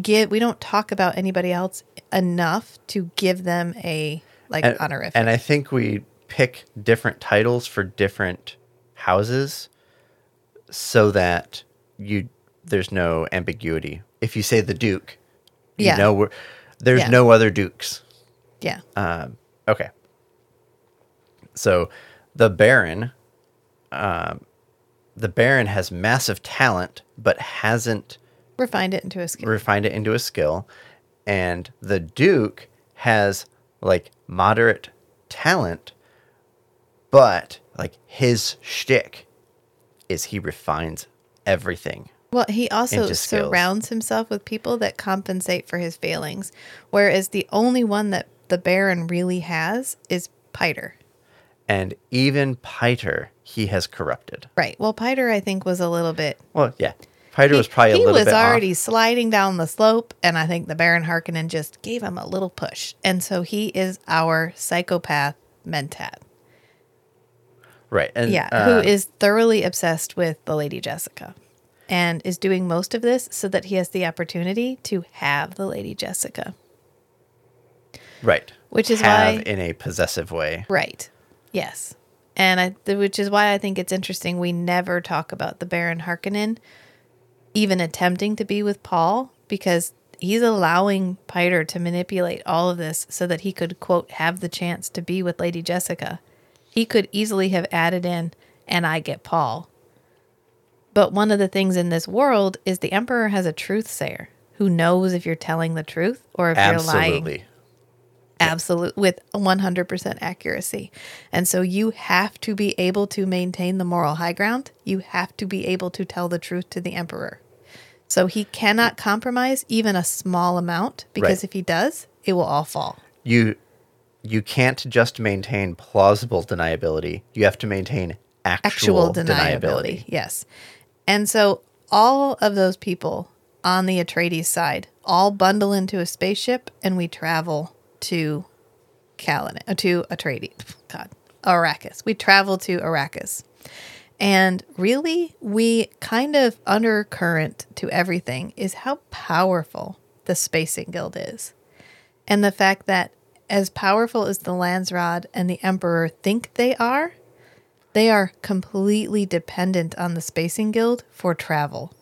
give we don't talk about anybody else enough to give them a like and, honorific. and I think we pick different titles for different houses so that you there's no ambiguity. If you say the Duke, you Yeah. know there's Yeah. no other Dukes. yeah. Um, okay. So the Baron, um, the Baron has massive talent, but hasn't Refined it into a skill. refined it into a skill. And the Duke has like moderate talent, but like his shtick is he refines everything. Well, he also surrounds himself with people that compensate for his failings, whereas the only one that the Baron really has is Piter. And even Piter, he has corrupted. Right. Well, Piter, I think, was a little bit. Well, yeah. Was probably a he little was bit off. already sliding down the slope, and I think the Baron Harkonnen just gave him a little push, and so he is our psychopath mentat. right. And Yeah, uh, who is thoroughly obsessed with the Lady Jessica, and is doing most of this so that he has the opportunity to have the Lady Jessica. right, Which is have why- in a possessive way. Right. Yes. And I, which is why I think it's interesting we never talk about the Baron Harkonnen even attempting to be with Paul because he's allowing Piter to manipulate all of this so that he could quote have the chance to be with Lady Jessica. He could easily have added in and I get Paul. But one of the things in this world is the emperor has a truth sayer who knows if you're telling the truth or if you're lying Absolutely. with 100% accuracy. And so you have to be able to maintain the moral high ground. You have to be able to tell the truth to the emperor. So he cannot compromise even a small amount because Right. if he does, it will all fall. You you can't just maintain plausible deniability. You have to maintain actual, Actual deniability. deniability. Yes. And so all of those people on the Atreides side all bundle into a spaceship and we travel to Caladan, uh, to Atreides. God, Arrakis. We travel to Arrakis. And really, we kind of undercurrent to everything is how powerful the Spacing Guild is. And the fact that as powerful as the Landsraad and the Emperor think they are, they are completely dependent on the Spacing Guild for travel.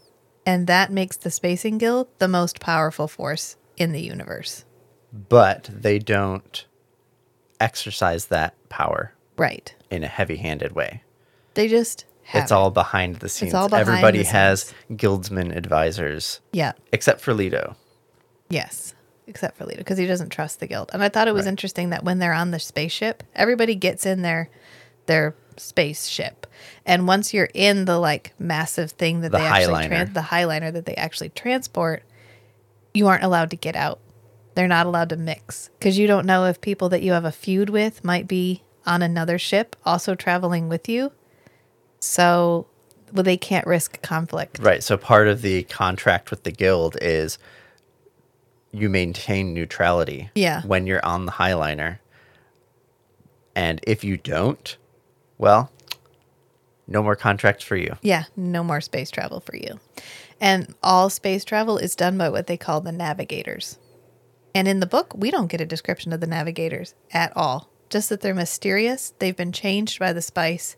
And that makes the Spacing Guild the most powerful force in the universe. But they don't exercise that power Right. in a heavy-handed way. They just have it's it. all behind the scenes. behind Everybody the has guildsmen advisors, Yeah. except for Leto. Yes, except for Leto, because he doesn't trust the guild. And I thought it was Right. interesting that when they're on the spaceship, everybody gets in their their spaceship, and once you're in the like massive thing that The they actually the Highliner that they actually transport, you aren't allowed to get out. They're not allowed to mix because you don't know if people that you have a feud with might be on another ship also traveling with you. So, well, they can't risk conflict. Right. So part of the contract with the guild is you maintain neutrality Yeah. when you're on the Highliner. And if you don't, well, no more contracts for you. Yeah, no more space travel for you. And all space travel is done by what they call the navigators. And in the book, we don't get a description of the navigators at all. Just that they're mysterious. They've been changed by the spice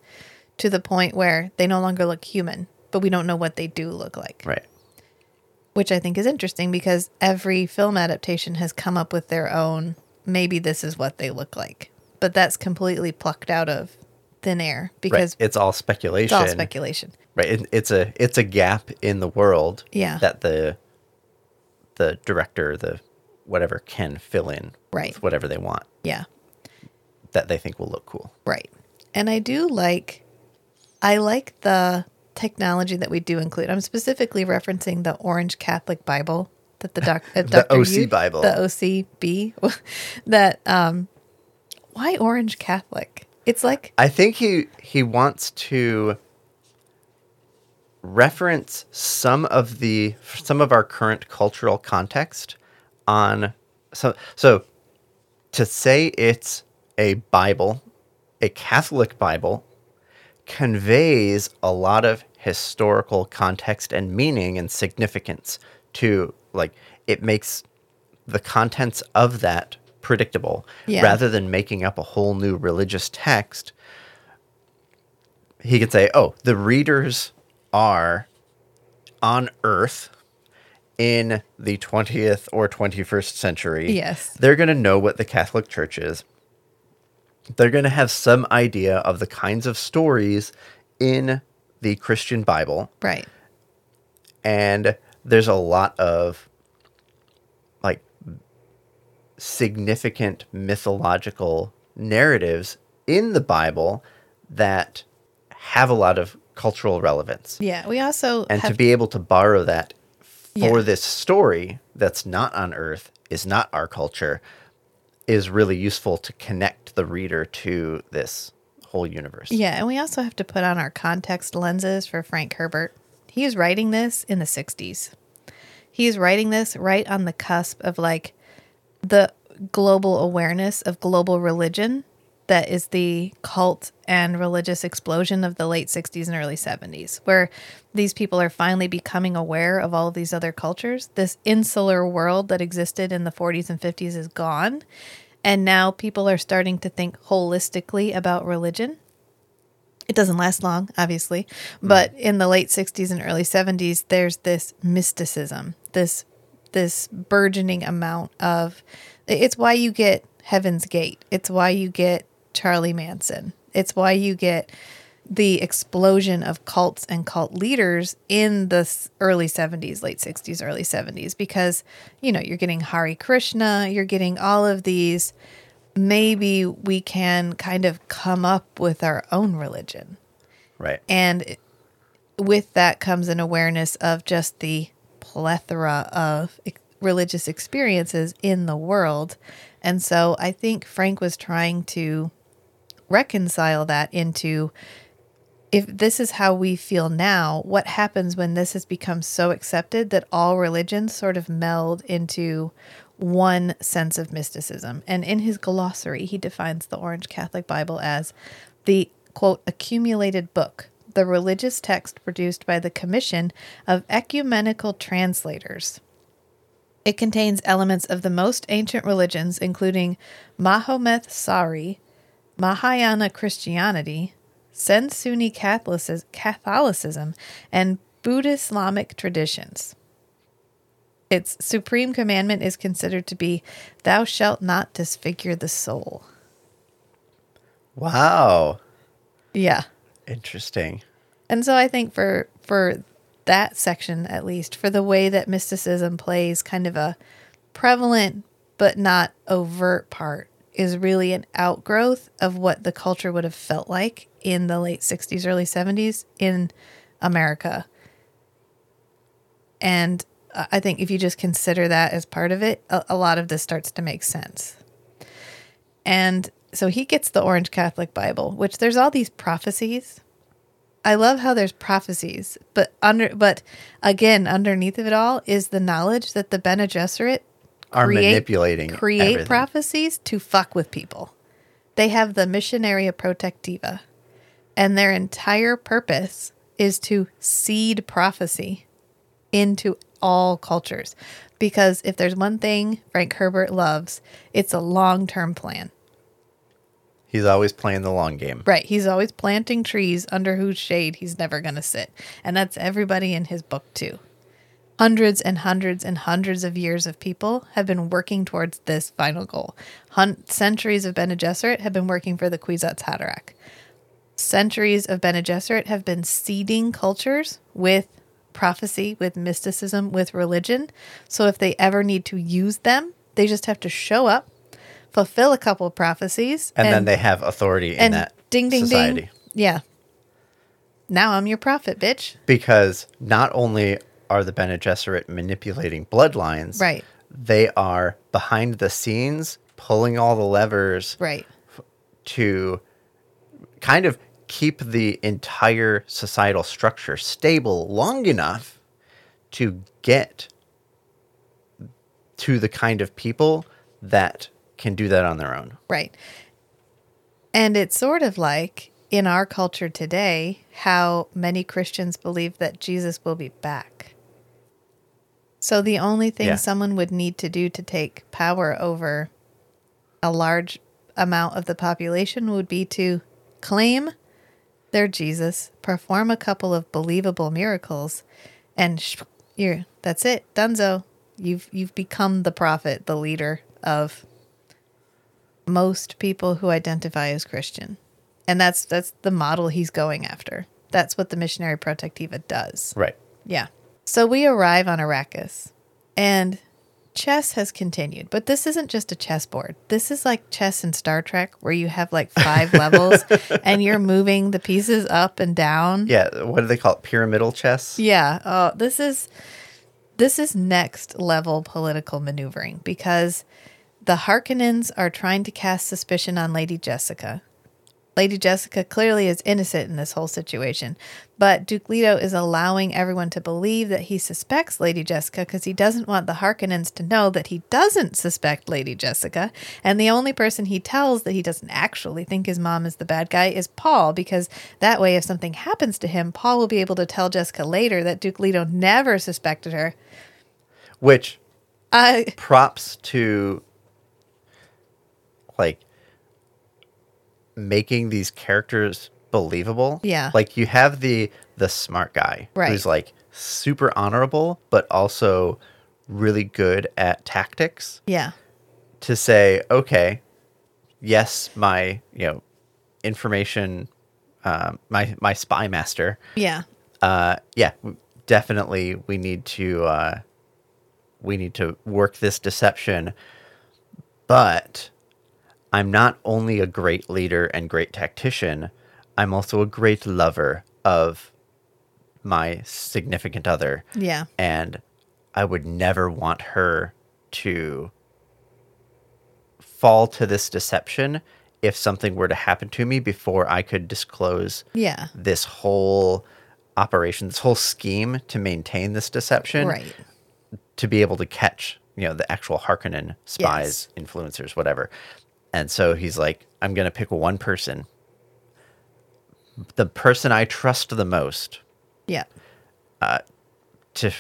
to the point where they no longer look human, but we don't know what they do look like. Right. Which I think is interesting because every film adaptation has come up with their own, maybe this is what they look like. But that's completely plucked out of thin air Right. because It's all speculation. it's all speculation. Right. It, it's a it's a gap in the world Yeah. that the the director, the whatever can fill in Right. with whatever they want Yeah. that they think will look cool. Right. And I do like I like the technology that we do include. I'm specifically referencing the Orange Catholic Bible that the doc, uh, The OC used- Bible. The OCB that um why Orange Catholic? It's like I think he he wants to reference some of the some of our current cultural context on so so to say it's a Bible, a Catholic Bible, conveys a lot of historical context and meaning and significance to like it makes the contents of that predictable Yeah. rather than making up a whole new religious text he could say oh the readers are on earth in the 20th or 21st century Yes. they're going to know what the catholic church is they're going to have some idea of the kinds of stories in the christian bible right. and there's a lot of like significant mythological narratives in the bible that have a lot of cultural relevance Yeah. We also and have to be able to borrow that for Yeah. this story that's not on earth is not our culture is really useful to connect the reader to this whole universe Yeah, and we also have to put on our context lenses for Frank Herbert. He He's writing this in the 60s. He's writing this right on the cusp of like the global awareness of global religion that is the cult and religious explosion of the late 60s and early 70s, where these people are finally becoming aware of all of these other cultures. This insular world that existed in the 40s and 50s is gone. And now people are starting to think holistically about religion. It doesn't last long, obviously, mm. but in the late 60s and early 70s, there's this mysticism, this this burgeoning amount of it's why you get Heaven's Gate. It's why you get Charlie Manson. It's why you get the explosion of cults and cult leaders in the early 70s, late 60s, early 70s, because, you know, you're getting Hare Krishna, you're getting all of these. Maybe we can kind of come up with our own religion. Right. And with that comes an awareness of just the plethora of religious experiences in the world. And so I think Frank was trying to reconcile that into if this is how we feel now, what happens when this has become so accepted that all religions sort of meld into one sense of mysticism? And in his glossary, he defines the Orange Catholic Bible as the quote, accumulated book, the religious text produced by the Commission of Ecumenical Translators. It contains elements of the most ancient religions, including Maometh Saari, Mahayana Christianity, Zensunni Catholicis- Catholicism, and Buddhist Islamic traditions. Its supreme commandment is considered to be, Thou shalt not disfigure the soul. Wow. Yeah. Interesting. And so I think for for that section at least, for the way that mysticism plays kind of a prevalent but not overt part is really an outgrowth of what the culture would have felt like in the late 60s early 70s in America. And I think if you just consider that as part of it, a, a lot of this starts to make sense. And so he gets the Orange Catholic Bible, which there's all these prophecies. I love how there's prophecies, but under but again, underneath of it all is the knowledge that the Bene Gesserit Are manipulating create everything. prophecies to fuck with people. They have the Missionaria Protectiva, and their entire purpose is to seed prophecy into all cultures. Because if there's one thing Frank Herbert loves, it's a long term plan. He's always playing the long game. Right. He's always planting trees under whose shade he's never going to sit. And that's everybody in his book, too. Hundreds and hundreds and hundreds of years of people have been working towards this final goal. Hun- centuries of Bene Gesserit have been working for the Kwisatz Haderach. Centuries of Bene Gesserit have been seeding cultures with prophecy, with mysticism, with religion. So if they ever need to use them, they just have to show up, fulfill a couple of prophecies, And, then they have authority in and that ding ding society. ding. Yeah. Now I'm your prophet, bitch. Because not only are the Bene Gesserit manipulating bloodlines, Right. they are behind the scenes pulling all the levers Right. to kind of keep the entire societal structure stable long enough to get to the kind of people that can do that on their own. Right. And it's sort of like in our culture today how many Christians believe that Jesus will be back. So the only thing Yeah. someone would need to do to take power over a large amount of the population would be to claim they're Jesus, perform a couple of believable miracles, and sh- you're that's it, Dunzo. You've you've become the prophet, the leader of most people who identify as Christian. And that's that's the model he's going after. That's what the Missionaria Protectiva does. Right. Yeah. So we arrive on Arrakis and chess has continued, but this isn't just a chessboard. This is like chess in Star Trek where you have like five levels and you're moving the pieces up and down. Yeah. What do they call it? Pyramidal chess? Yeah. Oh, this is this is next level political maneuvering because the Harkonnens are trying to cast suspicion on Lady Jessica. Lady Jessica clearly is innocent in this whole situation, but Duke Leto is allowing everyone to believe that he suspects Lady Jessica because he doesn't want the Harkonnens to know that he doesn't suspect Lady Jessica. And the only person he tells that he doesn't actually think his mom is the bad guy is Paul, because that way, if something happens to him, Paul will be able to tell Jessica later that Duke Leto never suspected her. Which I props to like making these characters believable. Yeah. Like you have the the smart guy Right. who's like super honorable but also really good at tactics yeah, to say, okay, yes, my, you know, information um, my my spy master yeah, uh, yeah, definitely we need to uh, we need to work this deception. But I'm not only a great leader and great tactician, I'm also a great lover of my significant other. yeah, And I would never want her to fall to this deception if something were to happen to me before I could disclose yeah. this whole operation, this whole scheme to maintain this deception, Right. to be able to catch, you know, the actual Harkonnen spies, influencers, whatever. And so he's like, I'm going to pick one person, the person I trust the most Yeah. to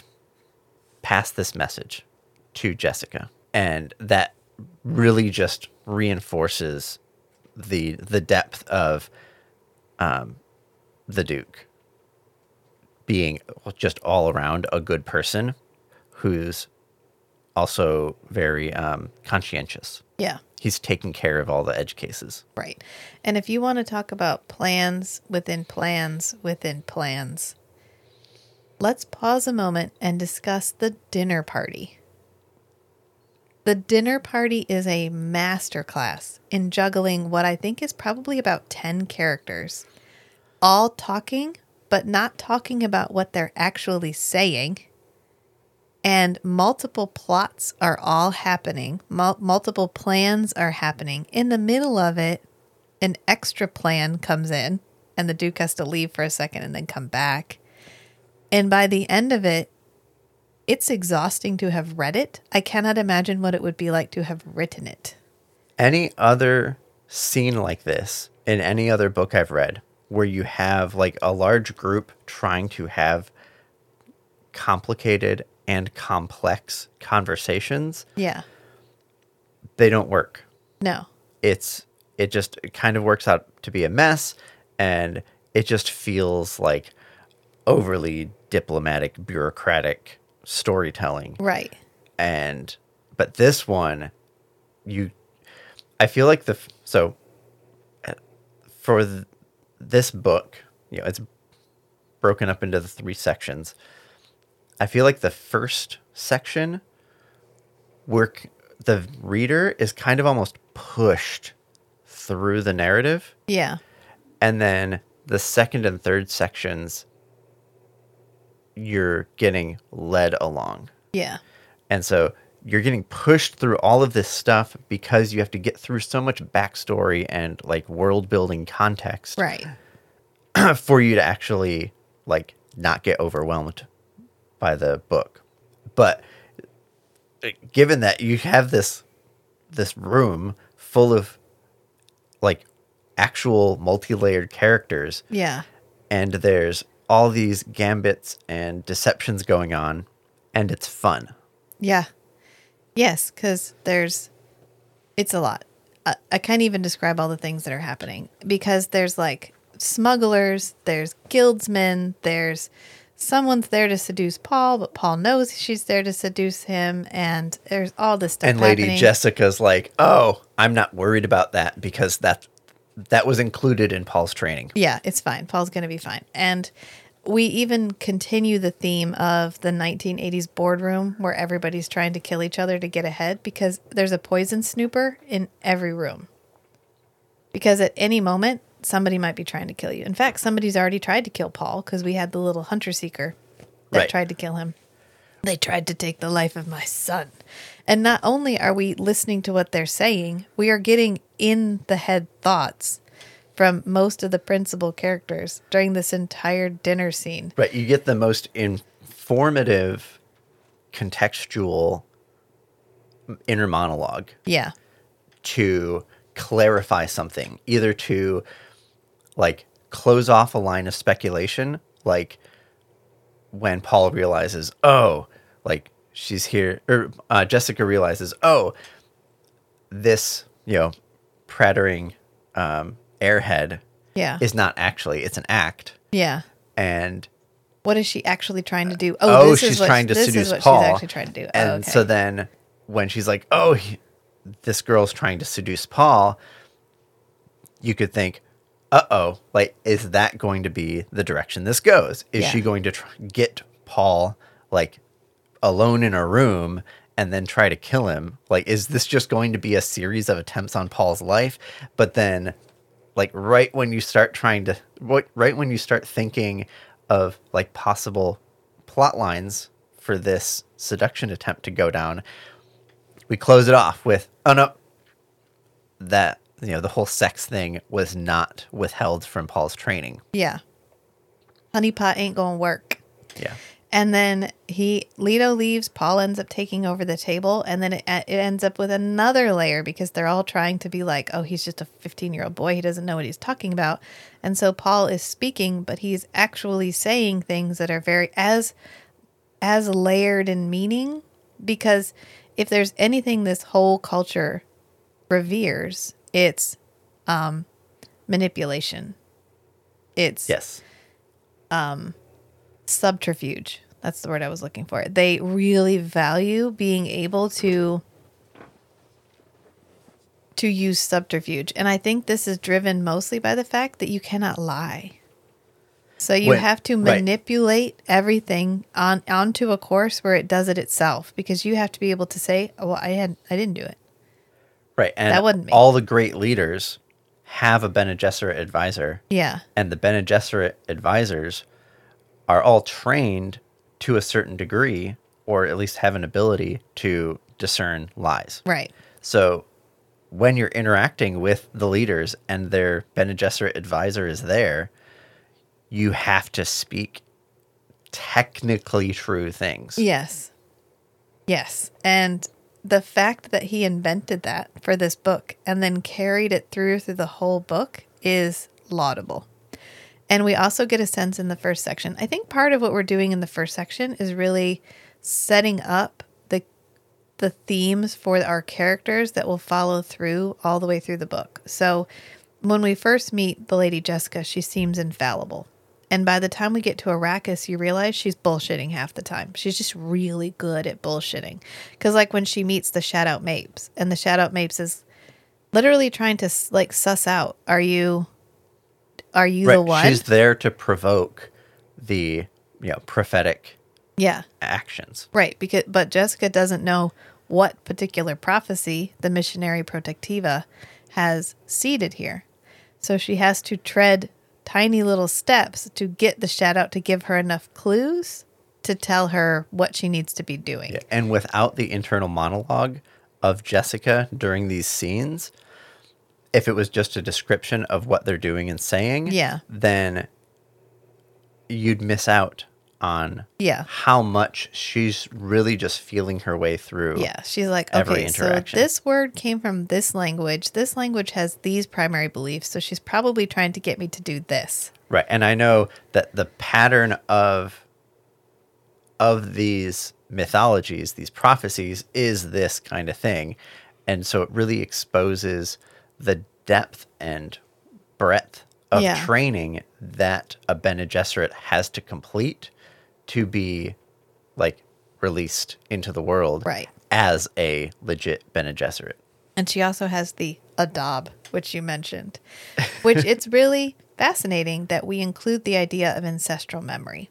pass this message to Jessica. And that really just reinforces the the depth of um, the Duke being just all around a good person who's also very um, conscientious. Yeah. He's taking care of all the edge cases. Right. And if you want to talk about plans within plans within plans, let's pause a moment and discuss the dinner party. The dinner party is a masterclass in juggling what I think is probably about 10 characters, all talking, but not talking about what they're actually saying. And multiple plots are all happening, Mul- multiple plans are happening. In the middle of it, an extra plan comes in, and the Duke has to leave for a second and then come back. And by the end of it, it's exhausting to have read it. I cannot imagine what it would be like to have written it. any other scene like this in any other book I've read where you have like a large group trying to have complicated and complex conversations, Yeah. they don't work. No. It's it just it kind of works out to be a mess and it just feels like overly diplomatic bureaucratic storytelling Right. and but this one you i feel like the so uh, for th- this book you know it's broken up into the three sections i feel like the first section work the reader is kind of almost pushed through the narrative Yeah. and then the second and third sections you're getting led along Yeah. and so you're getting pushed through all of this stuff because you have to get through so much backstory and like world building context Right. for you to actually like not get overwhelmed by the book. But given that you have this this room full of like actual multi-layered characters Yeah. and there's all these gambits and deceptions going on and it's fun. Yeah. Yes, because there's, it's a lot. I, I can't even describe all the things that are happening because there's like smugglers, there's guildsmen, there's someone's there to seduce Paul, but Paul knows she's there to seduce him, and there's all this stuff and Lady happening. Jessica's like, "Oh, I'm not worried about that because that that was included in Paul's training." Yeah, it's fine. Paul's going to be fine. And we even continue the theme of the 1980s boardroom where everybody's trying to kill each other to get ahead because there's a poison snooper in every room. Because at any moment, somebody might be trying to kill you. In fact, somebody's already tried to kill Paul because we had the little hunter seeker that Right. tried to kill him. They tried to take the life of my son. And not only are we listening to what they're saying, we are getting in the head thoughts from most of the principal characters during this entire dinner scene. Right. You get the most informative, contextual inner monologue Yeah. to clarify something, either to like close off a line of speculation, like when Paul realizes, oh, like she's here, or uh, Jessica realizes, oh, this, you know, prattering um, airhead Yeah. is not actually, it's an act. yeah. And What is she actually trying to do? oh, this is she's what- trying to this seduce is what Paul. she's actually trying to do. And oh, okay. so then when she's like, oh, he, this girl's trying to seduce Paul, you could think, uh oh, like, is that going to be the direction this goes? Is Yeah. she going to try, get Paul, like, alone in a room and then try to kill him? Like, is this just going to be a series of attempts on Paul's life? But then, like, right when you start trying to, what, right when you start thinking of, like, possible plot lines for this seduction attempt to go down, we close it off with, oh no, that, you know, the whole sex thing was not withheld from Paul's training. yeah. Honeypot ain't to work. Yeah. And then he, Leto leaves. Paul ends up taking over the table. And then it, uh, it ends up with another layer because they're all trying to be like, oh, he's just a 15 year old boy. He doesn't know what he's talking about. And so Paul is speaking, but he's actually saying things that are very as as layered in meaning because if there's anything this whole culture reveres, it's um manipulation. It's Yes. subterfuge. That's the word I was looking for. They really value being able to to use subterfuge. And I think this is driven mostly by the fact that you cannot lie. So you have to right. manipulate everything on onto a course where it does it itself because you have to be able to say, "Oh, well, I had I didn't do it." Right. And That me. all the great leaders have a Bene Gesserit advisor, Yeah. and the Bene Gesserit advisors are all trained to a certain degree, or at least have an ability to discern lies. Right. So when you're interacting with the leaders and their Bene Gesserit advisor is there, you have to speak technically true things. Yes. Yes. And the fact that he invented that for this book and then carried it through through the whole book is laudable. And we also get a sense in the first section. I think part of what we're doing in the first section is really setting up the the themes for our characters that will follow through all the way through the book. So when we first meet the lady Jessica, she seems infallible. And by the time we get to Arrakis, you realize she's bullshitting half the time. She's just really good at bullshitting. Because, like, when she meets the Out Mapes, and the Out Mapes is literally trying to, like, suss out are you. Are you the one? She's there to provoke the you know prophetic yeah. actions. Right, because but Jessica doesn't know what particular prophecy the Missionaria Protectiva has seeded here. So she has to tread tiny little steps to get the Shadout to give her enough clues to tell her what she needs to be doing. And without the internal monologue of Jessica during these scenes, if it was just a description of what they're doing and saying, Yeah. then you'd miss out on Yeah. how much she's really just feeling her way through. Yeah, she's like, every okay, so this word came from this language. This language has these primary beliefs. So she's probably trying to get me to do this. Right. And I know that the pattern of of these mythologies, these prophecies is this kind of thing. And so it really exposes the depth and breadth of Yeah. training that a Bene Gesserit has to complete to be like released into the world Right. as a legit Bene Gesserit. And she also has the adab, which you mentioned, which it's really fascinating that we include the idea of ancestral memory.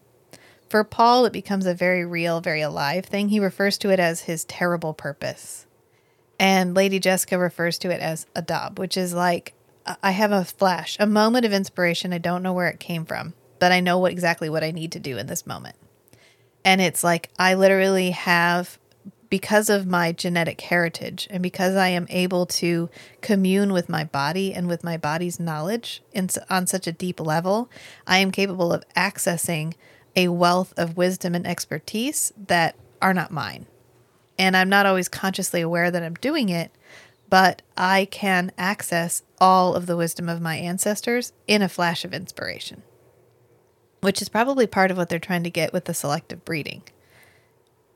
For Paul, it becomes a very real, very alive thing. He refers to it as his terrible purpose. And Lady Jessica refers to it as adab, which is like, I- I have a flash, a moment of inspiration. I don't know where it came from, but I know what exactly what I need to do in this moment. And it's like I literally have because of my genetic heritage and because I am able to commune with my body and with my body's knowledge in, on such a deep level, I am capable of accessing a wealth of wisdom and expertise that are not mine. And I'm not always consciously aware that I'm doing it, but I can access all of the wisdom of my ancestors in a flash of inspiration, which is probably part of what they're trying to get with the selective breeding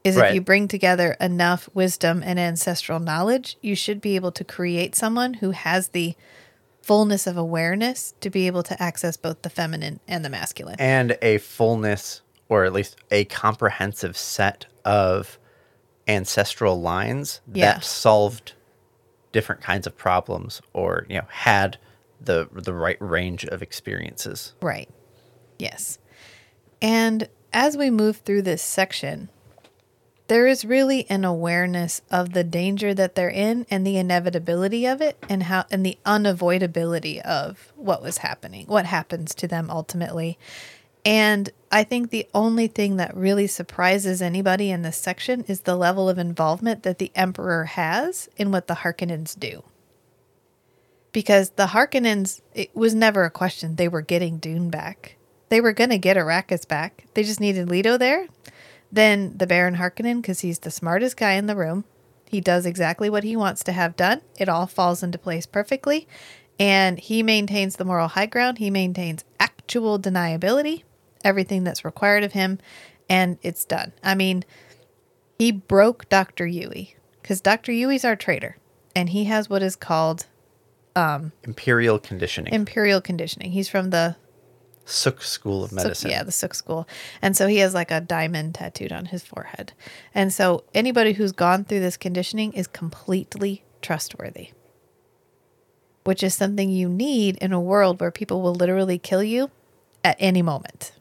is Right. if you bring together enough wisdom and ancestral knowledge, you should be able to create someone who has the fullness of awareness to be able to access both the feminine and the masculine. and a fullness or at least a comprehensive set of ancestral lines Yeah. that solved different kinds of problems or you know had the the right range of experiences Right. Yes. And as we move through this section, there is really an awareness of the danger that they're in and the inevitability of it and how and the unavoidability of what was happening, what happens to them ultimately. And I think the only thing that really surprises anybody in this section is the level of involvement that the Emperor has in what the Harkonnens do because the Harkonnens, it was never a question. They were getting Dune back. They were going to get Arrakis back. They just needed Leto there. Then the Baron Harkonnen, because he's the smartest guy in the room, he does exactly what he wants to have done. It all falls into place perfectly. And he maintains the moral high ground. He maintains actual deniability, everything that's required of him. And it's done. I mean, he broke Dr. Yueh because Dr. Yueh's our traitor. And he has what is called um, imperial conditioning imperial conditioning. He's from the Suk School of Suk- Medicine yeah, the Suk school. And so he has like a diamond tattooed on his forehead. And so anybody who's gone through this conditioning is completely trustworthy. Which is something you need in a world where people will literally kill you at any moment.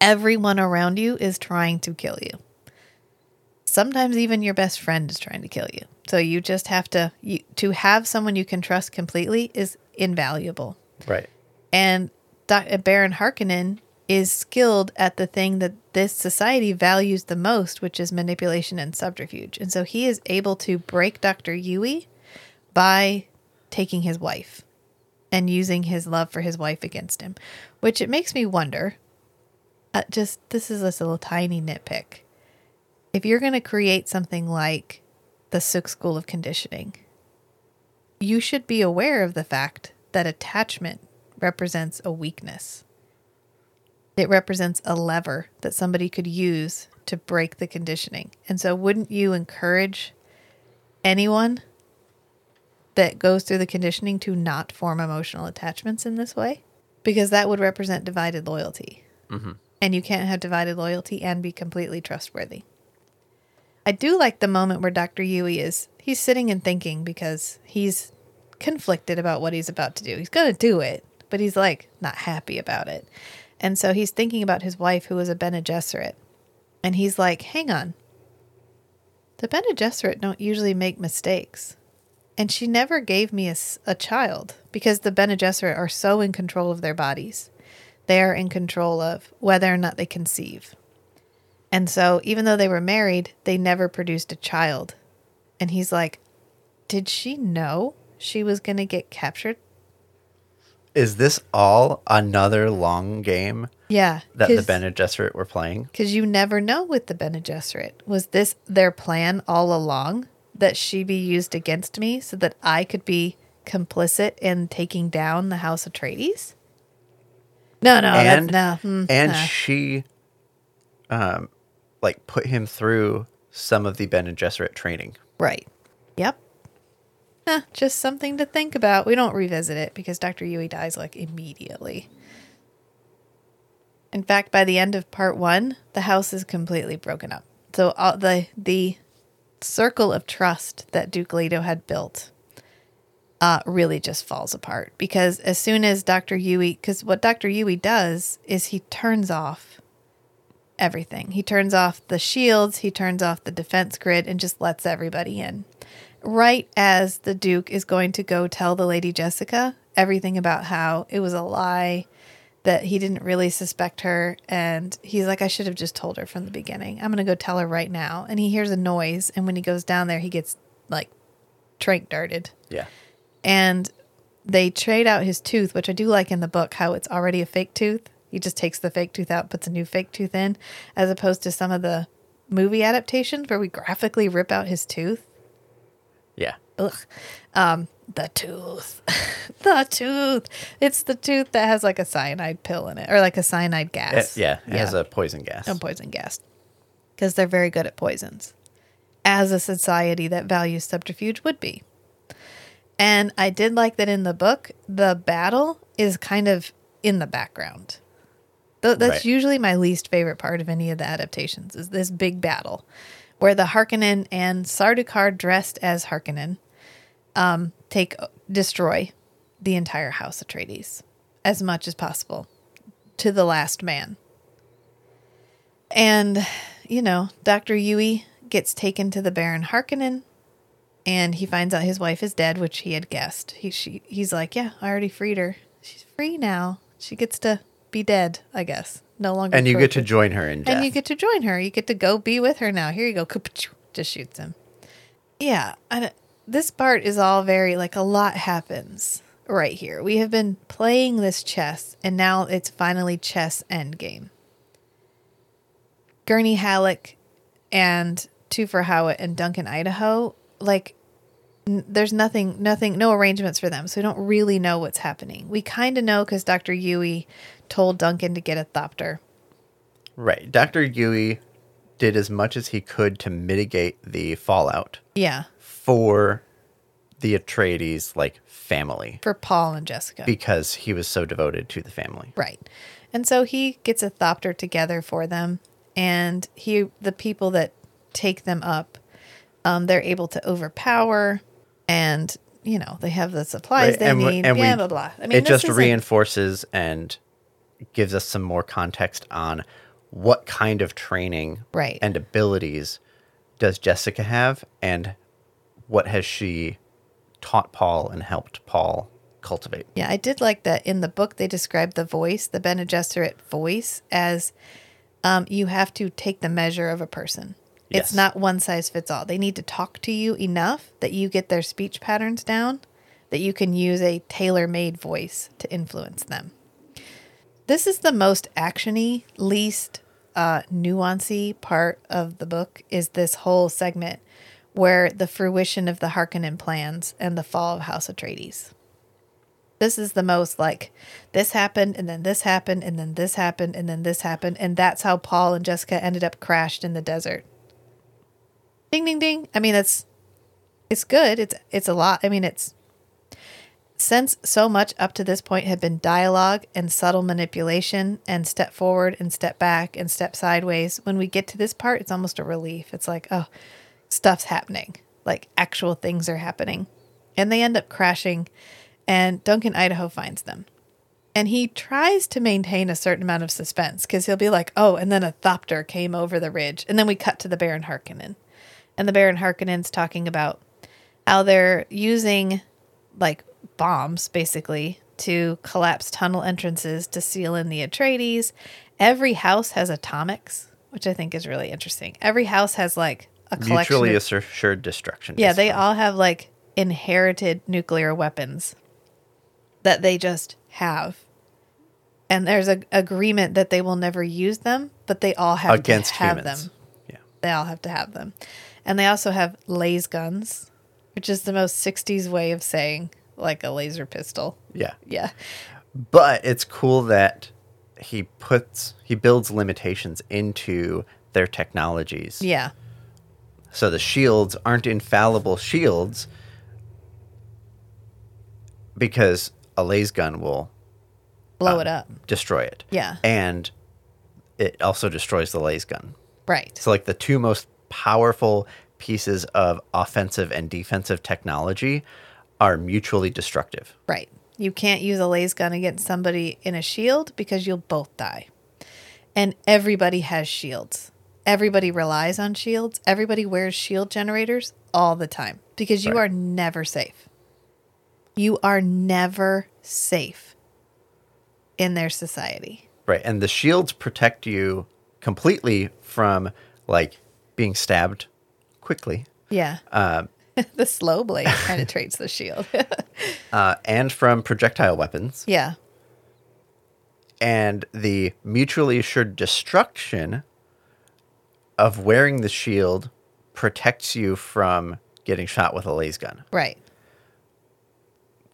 Everyone around you is trying to kill you. Sometimes even your best friend is trying to kill you. So you just have to you, to have someone you can trust completely is invaluable. right And Baron Harkonnen is skilled at the thing that this society values the most, which is manipulation and subterfuge. And so he is able to break Dr. Yueh by taking his wife and using his love for his wife against him, which it makes me wonder. Uh, just this is just a little tiny nitpick. If you're going to create something like the Suk School of Conditioning, you should be aware of the fact that attachment represents a weakness. It represents a lever that somebody could use to break the conditioning. And so, wouldn't you encourage anyone that goes through the conditioning to not form emotional attachments in this way? Because that would represent divided loyalty. Mm-hmm. And you can't have divided loyalty and be completely trustworthy. I do like the moment where Dr. Yueh is he's sitting and thinking because he's conflicted about what he's about to do. He's going to do it, but he's like not happy about it. And so he's thinking about his wife who was a Bene Gesserit. And he's like, "Hang on. The Bene Gesserit don't usually make mistakes." And she never gave me a child because the Bene Gesserit are so in control of their bodies. They are in control of whether or not they conceive. And so, even though they were married, they never produced a child. And he's like, Did she know she was going to get captured? Is this all another long game Yeah. that the Bene Gesserit were playing Because you never know with the Bene Gesserit. Was this their plan all along that she be used against me so that I could be complicit in taking down the House of Atreides? No, no, and no. mm, and nah. she um like put him through some of the Bene Gesserit training Right. Yep. Eh, just something to think about. We don't revisit it because Dr. Yueh dies like immediately. In fact, by the end of part one, the house is completely broken up. So all the the circle of trust that Duke Leto had built uh, really just falls apart because as soon as Dr. Yueh, because what Dr. Yueh does is he turns off everything. He turns off the shields, he turns off the defense grid, and just lets everybody in. Right as the Duke is going to go tell the Lady Jessica everything about how it was a lie, that he didn't really suspect her. And he's like, I should have just told her from the beginning. I'm going to go tell her right now. And he hears a noise. And when he goes down there, he gets like trank darted. Yeah. And they trade out his tooth, which I do like in the book, how it's already a fake tooth. He just takes the fake tooth out, puts a new fake tooth in, as opposed to some of the movie adaptations where we graphically rip out his tooth. Yeah. Ugh. Um, the tooth. the tooth. It's the tooth that has like a cyanide pill in it or like a cyanide It- gas. yeah. It has a poison gas. a poison gas. Because they're very good at poisons, as a society that values subterfuge would be. And I did like that in the book, the battle is kind of in the background. Th- that's Right. usually my least favorite part of any of the adaptations is this big battle where the Harkonnen and Sardaukar dressed as Harkonnen um, take destroy the entire House of Atreides as much as possible to the last man. And, you know, Dr. Yueh gets taken to the Baron Harkonnen and he finds out his wife is dead, which he had guessed. He she he's like, Yeah, I already freed her. She's free now. She gets to be dead, I guess. No longer and you get to join her in death. And you get to join her. You get to go be with her now. Here you go. Just shoots him. Yeah. I don't- this part is all very, like, a lot happens right here. We have been playing this chess, and now it's finally chess endgame. Gurney Halleck and Thufir Hawat and Duncan Idaho, like, n- there's nothing, nothing, no arrangements for them. So we don't really know what's happening. We kind of know because Dr. Yueh told Duncan to get a thopter. right. Dr. Yueh did as much as he could to mitigate the fallout Yeah. For the Atreides like family For Paul and Jessica. because he was so devoted to the family. Right. And so he gets a thopter together for them and he the people that take them up um they're able to overpower and you know, they have the supplies Right, they and need, and we- blah blah blah. I mean, it just reinforces and gives us some more context on what kind of training Right. and abilities does Jessica have and what has she taught Paul and helped Paul cultivate. Yeah, I did like that in the book they described the voice, the Bene Gesserit voice, as um, you have to take the measure of a person. Yes. It's not one size fits all. They need to talk to you enough that you get their speech patterns down, that you can use a tailor made voice to influence them. This is the most actiony, least uh, nuancy part of the book is this whole segment where the fruition of the Harkonnen plans and the fall of House Atreides. This is the most like this happened and then this happened and then this happened and then this happened and that's how Paul and Jessica ended up crashed in the desert. Ding ding ding. I mean that's it's good. It's it's a lot. I mean it's since so much up to this point had been dialogue and subtle manipulation and step forward and step back and step sideways, when we get to this part, it's almost a relief. It's like, oh, stuff's happening. Like actual things are happening. And they end up crashing, and Duncan Idaho finds them. And he tries to maintain a certain amount of suspense because he'll be like, oh, and then a thopter came over the ridge. And then we cut to the Baron Harkonnen. And the Baron Harkonnen's talking about how they're using like bombs basically to collapse tunnel entrances to seal in the Atreides. Every house has atomics, which I think is really interesting. Every house has like a. Mutually of- assured destruction. yeah, they all have like inherited nuclear weapons that they just have. And there's a agreement that they will never use them, but they all have against to have humans. them. Yeah. They all have to have them. And they also have laser guns, which is the most 60s way of saying like a laser pistol. Yeah. Yeah. But it's cool that he puts he builds limitations into their technologies. Yeah. So the shields aren't infallible shields because a laser gun will Blow uh, it up. destroy it. Yeah. And it also destroys the laser gun. Right. So like the two most powerful pieces of offensive and defensive technology are mutually destructive. Right. You can't use a laser gun against somebody in a shield because you'll both die. And everybody has shields. Everybody relies on shields. Everybody wears shield generators all the time because you Right. are never safe. You are never safe. in their society. Right. And the shields protect you completely from like being stabbed quickly Yeah. Um, the slow blade penetrates the shield. uh, and from projectile weapons. yeah. And the mutually assured destruction of wearing the shield protects you from getting shot with a laser gun, Right.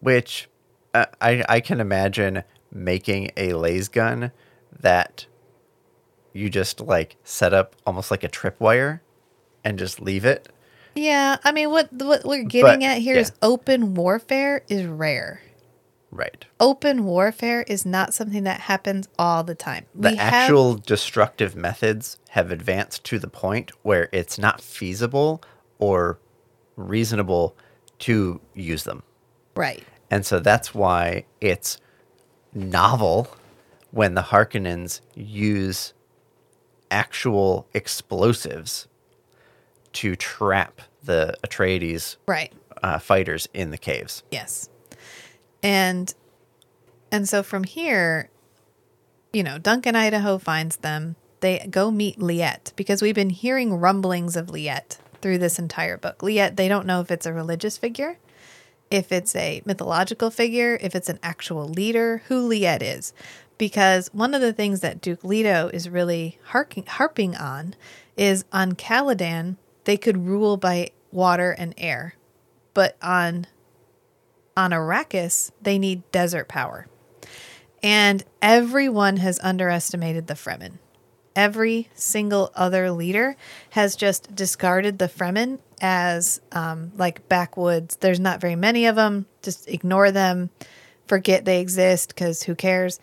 which uh, I, I can imagine making a laser gun that you just like set up almost like a tripwire and just leave it. Yeah. I mean, what what we're getting But, at here is yeah. open warfare is rare. Right. Open warfare is not something that happens all the time. The We have- actual destructive methods have advanced to the point where it's not feasible or reasonable to use them. right. And so that's why it's novel when the Harkonnens use actual explosives to trap the Atreides Right. uh, fighters in the caves. Yes. And and so from here, you know, Duncan Idaho finds them. They go meet Liet because we've been hearing rumblings of Liet through this entire book. Liet, they don't know if it's a religious figure, if it's a mythological figure, if it's an actual leader, who Liet is. Because one of the things that Duke Leto is really harking, harping on is on Caladan, they could rule by water and air. But on on Arrakis, they need desert power. And everyone has underestimated the Fremen. Every single other leader has just discarded the Fremen as um, like backwoods. There's not very many of them. Just ignore them, forget they exist because who cares?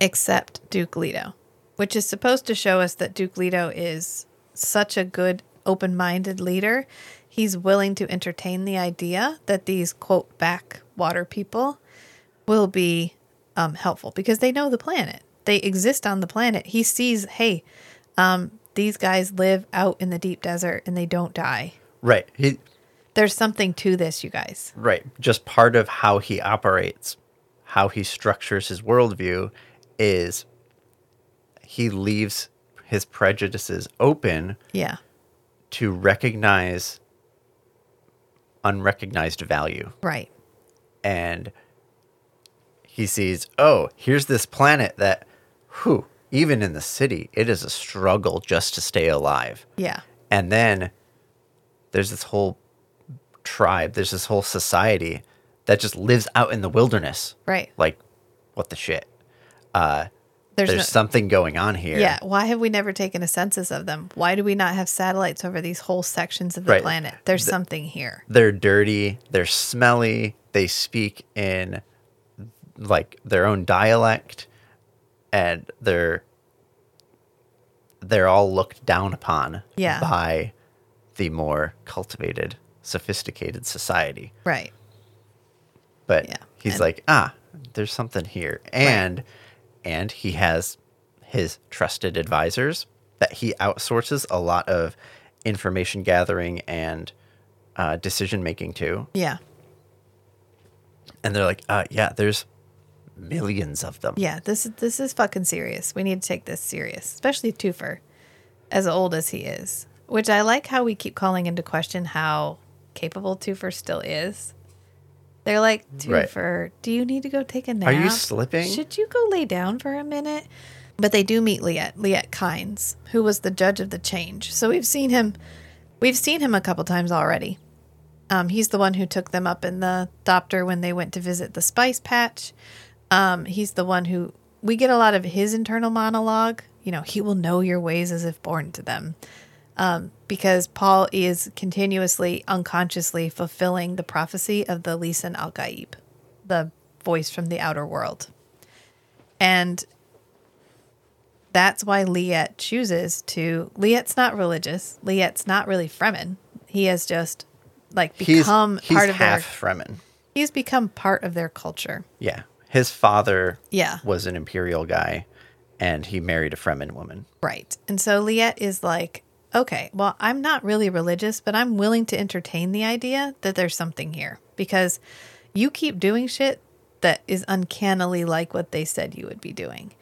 Except Duke Leto, which is supposed to show us that Duke Leto is such a good, open minded leader. He's willing to entertain the idea that these quote backwater people will be um, helpful because they know the planet. They exist on the planet. He sees, hey, um, these guys live out in the deep desert and they don't die. Right. He, There's something to this, you guys. Right. Just part of how he operates, how he structures his worldview is he leaves his prejudices open Yeah. to recognize unrecognized value. Right. And he sees, oh, here's this planet that, whew, even in the city, it is a struggle just to stay alive. Yeah. And then there's this whole tribe, there's this whole society that just lives out in the wilderness. Right. Like, what the shit? Uh, There's, there's no, something going on here. Yeah. Why have we never taken a census of them? Why do we not have satellites over these whole sections of the Right. planet? There's The- something here. They're dirty, they're smelly, they speak in like their own dialect, and they're they're all looked down upon Yeah. by the more cultivated, sophisticated society. Right. but Yeah, he's and- like ah there's something here and and he has his trusted advisors that he outsources a lot of information gathering and uh, decision making to Yeah. and they're like uh, yeah there's millions of them Yeah. This is this is fucking serious. We need to take this serious, especially Thufir, as old as he is. Which I like how we keep calling into question how capable Thufir still is. They're like, Right. Do you need to go take a nap? Are you slipping? Should you go lay down for a minute? But they do meet Liet, Liet Kynes, who was the judge of the change. So we've seen him we've seen him a couple times already. Um, he's the one who took them up in the thopter when they went to visit the spice patch. Um, he's the one who we get a lot of his internal monologue. You know, he will know your ways as if born to them. Um, because Paul is continuously, unconsciously fulfilling the prophecy of the Lisan al Gaib, the voice from the outer world. And that's why Liet chooses to. Liet's not religious. Liet's not really Fremen. He has just like become he's part of their. half fremen He's become part of their culture. yeah his father Yeah. was an imperial guy and he married a fremen woman Right. And so Liet is like, okay, well, I'm not really religious, but I'm willing to entertain the idea that there's something here because you keep doing shit that is uncannily like what they said you would be doing.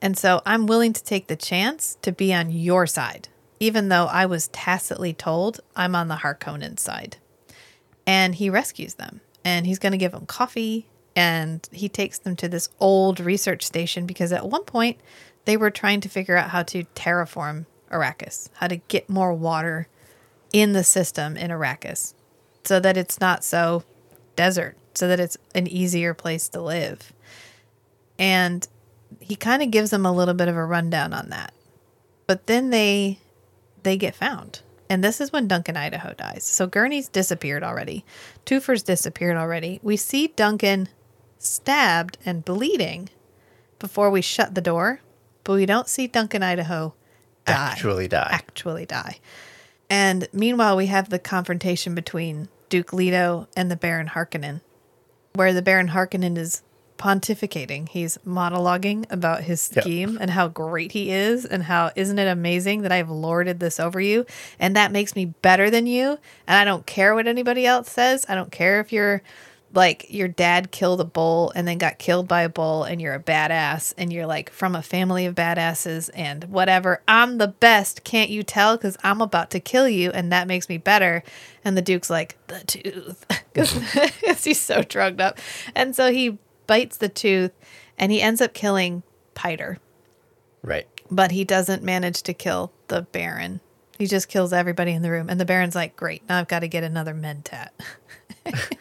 And so I'm willing to take the chance to be on your side, even though I was tacitly told I'm on the Harkonnen side. And he rescues them and he's going to give them coffee and he takes them to this old research station because at one point they were trying to figure out how to terraform Arrakis, how to get more water in the system in Arrakis so that it's not so desert, so that it's an easier place to live. And he kind of gives them a little bit of a rundown on that. But then they they get found. And this is when Duncan Idaho dies. So Gurney's disappeared already. Thufir's disappeared already. We see Duncan stabbed and bleeding before we shut the door, but we don't see Duncan Idaho die. Actually die. Actually die. And meanwhile, we have the confrontation between Duke Leto and the Baron Harkonnen, where the Baron Harkonnen is pontificating. He's monologuing about his Yep. scheme and how great he is, and how isn't it amazing that I've lorded this over you, and that makes me better than you. And I don't care what anybody else says. I don't care if you're like your dad killed a bull and then got killed by a bull and you're a badass and you're like from a family of badasses and whatever. I'm the best. Can't you tell? Because i'm about to kill you and that makes me better. And the duke's like the tooth. Because he's so drugged up. And so he bites the tooth and he ends up killing piter. Right. but he doesn't manage to kill the baron. He just kills everybody in the room. And the baron's like great. Now i've got to get another mentat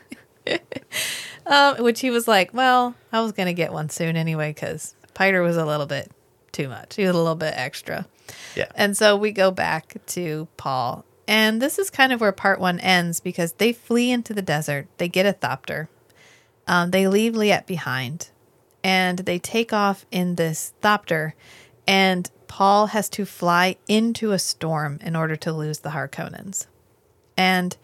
um, which he was like well i was going to get one soon anyway because piter was a little bit too much. He was a little bit extra. Yeah. and so we go back to paul and this is kind of where part one ends because they flee into the desert. They get a thopter. Um, they leave liet behind and they take off in this thopter and paul has to fly into a storm in order to lose the harkonnens. And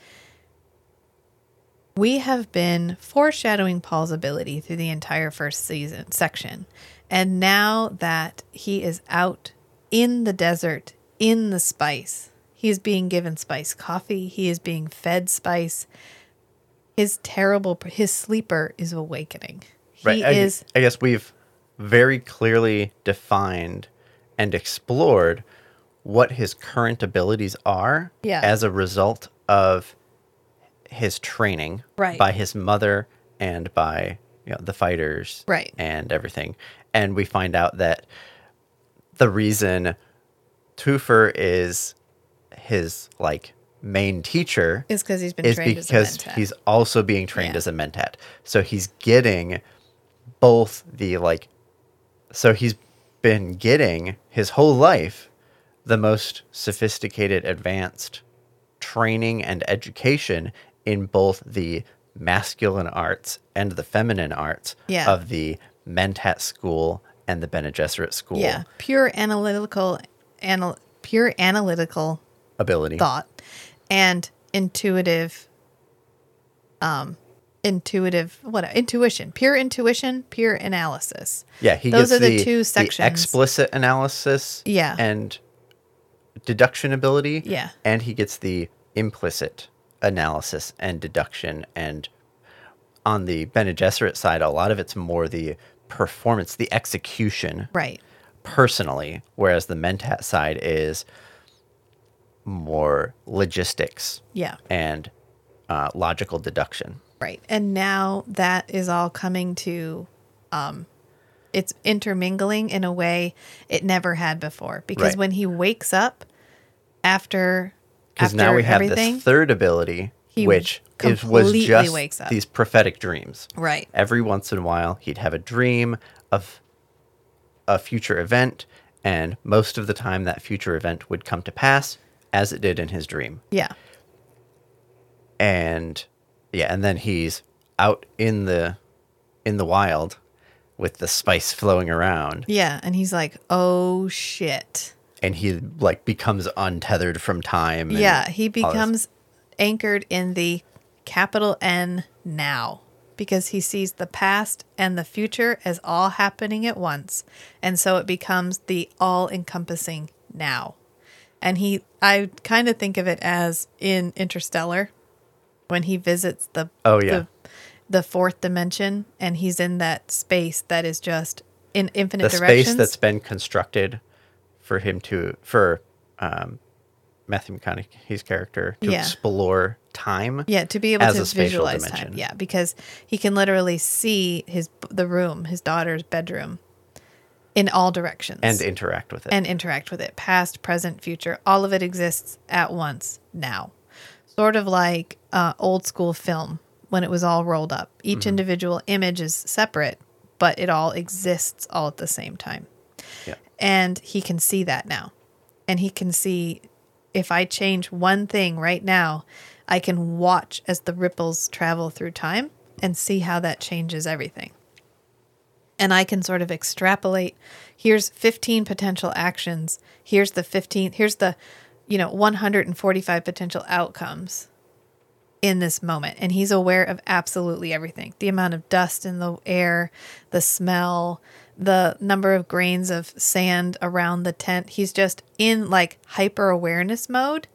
we have been foreshadowing Paul's ability through the entire first season section. And now that he is out in the desert, in the spice, he is being given spice coffee, he is being fed spice. His terrible his sleeper is awakening. Right. He I, is I guess we've very clearly defined and explored what his current abilities are Yeah. as a result of his training Right. by his mother and by you know, the fighters Right. and everything. And we find out that the reason Thufir is his like main teacher is because he's been is trained as a because he's also being trained Yeah. as a mentat. So he's getting both the like so he's been getting his whole life the most sophisticated advanced training and education in both the masculine arts and the feminine arts Yeah. of the mentat school and the Bene Gesserit school yeah, pure analytical anal, pure analytical ability. thought and intuitive um intuitive what intuition pure intuition pure analysis Yeah, he Those are the the, two the sections. explicit analysis Yeah. and deduction ability. Yeah. And he gets the implicit analysis and deduction. And on the Bene Gesserit side, a lot of it's more the performance, the execution right personally, whereas the Mentat side is more logistics yeah and uh, logical deduction. right and now that is all coming to um it's intermingling in a way it never had before because Right. when he wakes up after Because now we have everything this third ability, which is, was just wakes up. these prophetic dreams. right Every once in a while, he'd have a dream of a future event, and most of the time, that future event would come to pass as it did in his dream. yeah And yeah, and then he's out in the in the wild with the spice flowing around, yeah and he's like oh shit and he like becomes untethered from time. and Yeah, he becomes anchored in the capital N now because he sees the past and the future as all happening at once. And so it becomes the all encompassing now. And he, I kind of think of it as in Interstellar when he visits the, Oh, yeah. the, the fourth dimension and he's in that space that is just in infinite the directions. space that's been constructed for him to for um, Matthew McConaughey's character to Yeah. explore time. yeah, to be able to visualize time. Yeah, because he can literally see his the room, his daughter's bedroom, in all directions and interact with it. and interact with it past present future all of it exists at once now sort of like uh, old school film when it was all rolled up each Mm-hmm. individual image is separate but it all exists all at the same time yeah. And he can see that now and he can see if i change one thing right now i can watch as the ripples travel through time and see how that changes everything and I can sort of extrapolate. Here's 15 potential actions. Here's the 15. Here's the, you know, 145 potential outcomes in this moment. And he's aware of absolutely everything the amount of dust in the air, the smell, the number of grains of sand around the tent. He's just in like hyper awareness mode.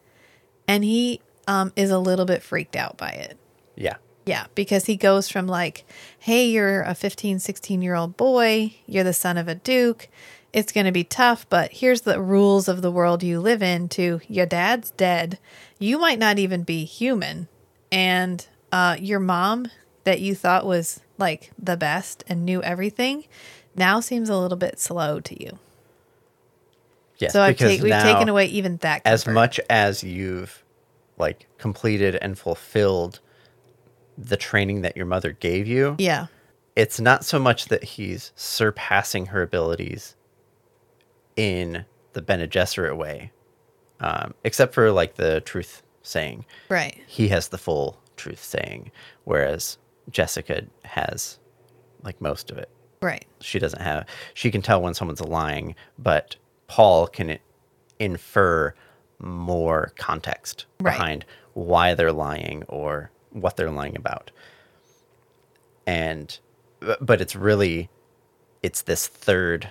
And he um, is a little bit freaked out by it. Yeah. Yeah, because he goes from like, hey, you're a 15, 16 year old boy, you're the son of a duke, it's going to be tough, but here's the rules of the world you live in to your dad's dead. You might not even be human. And uh, your mom, that you thought was like the best and knew everything, now seems a little bit slow to you. Yes. So I've take, we've taken away even that. as much as you've like completed and fulfilled the training that your mother gave you, Yeah. it's not so much that he's surpassing her abilities in the Bene Gesserit way, um, except for like the truth saying. Right. He has the full truth saying, whereas Jessica has like most of it. Right. She doesn't have. She can tell when someone's lying, but Paul can infer more context Right. behind why they're lying or what they're lying about. And but it's really it's this third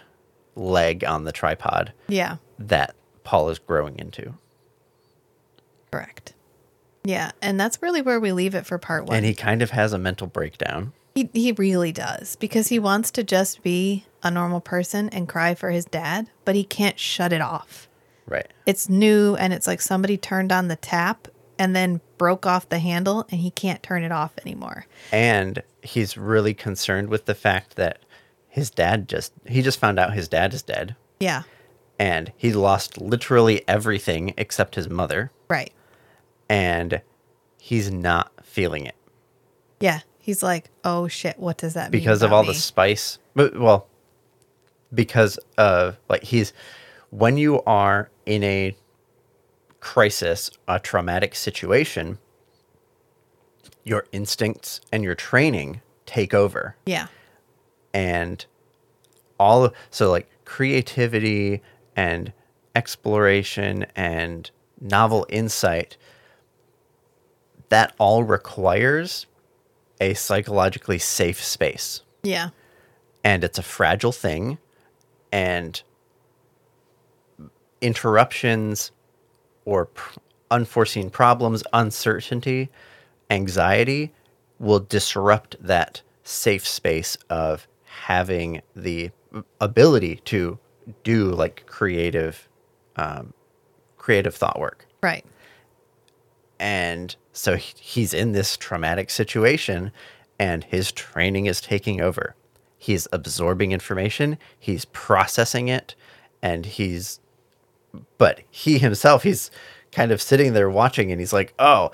leg on the tripod Yeah. that Paul is growing into. Correct. Yeah. And that's really where we leave it for part one. And he kind of has a mental breakdown. He he really does because he wants to just be a normal person and cry for his dad, but he can't shut it off. Right. It's new and it's like somebody turned on the tap and then broke off the handle and he can't turn it off anymore. and he's really concerned with the fact that his dad just he just found out his dad is dead Yeah. and he lost literally everything except his mother Right. and he's not feeling it Yeah. He's like, "Oh shit, what does that mean?" because of all me?" the spice but well because of like he's when you are in a crisis a traumatic situation your instincts and your training take over Yeah. and all of, so like creativity and exploration and novel insight that all requires a psychologically safe space Yeah. and it's a fragile thing and interruptions or pr- unforeseen problems uncertainty anxiety will disrupt that safe space of having the ability to do like creative um, creative thought work Right. and so he's in this traumatic situation and his training is taking over he's absorbing information he's processing it and he's but he himself he's kind of sitting there watching and he's like oh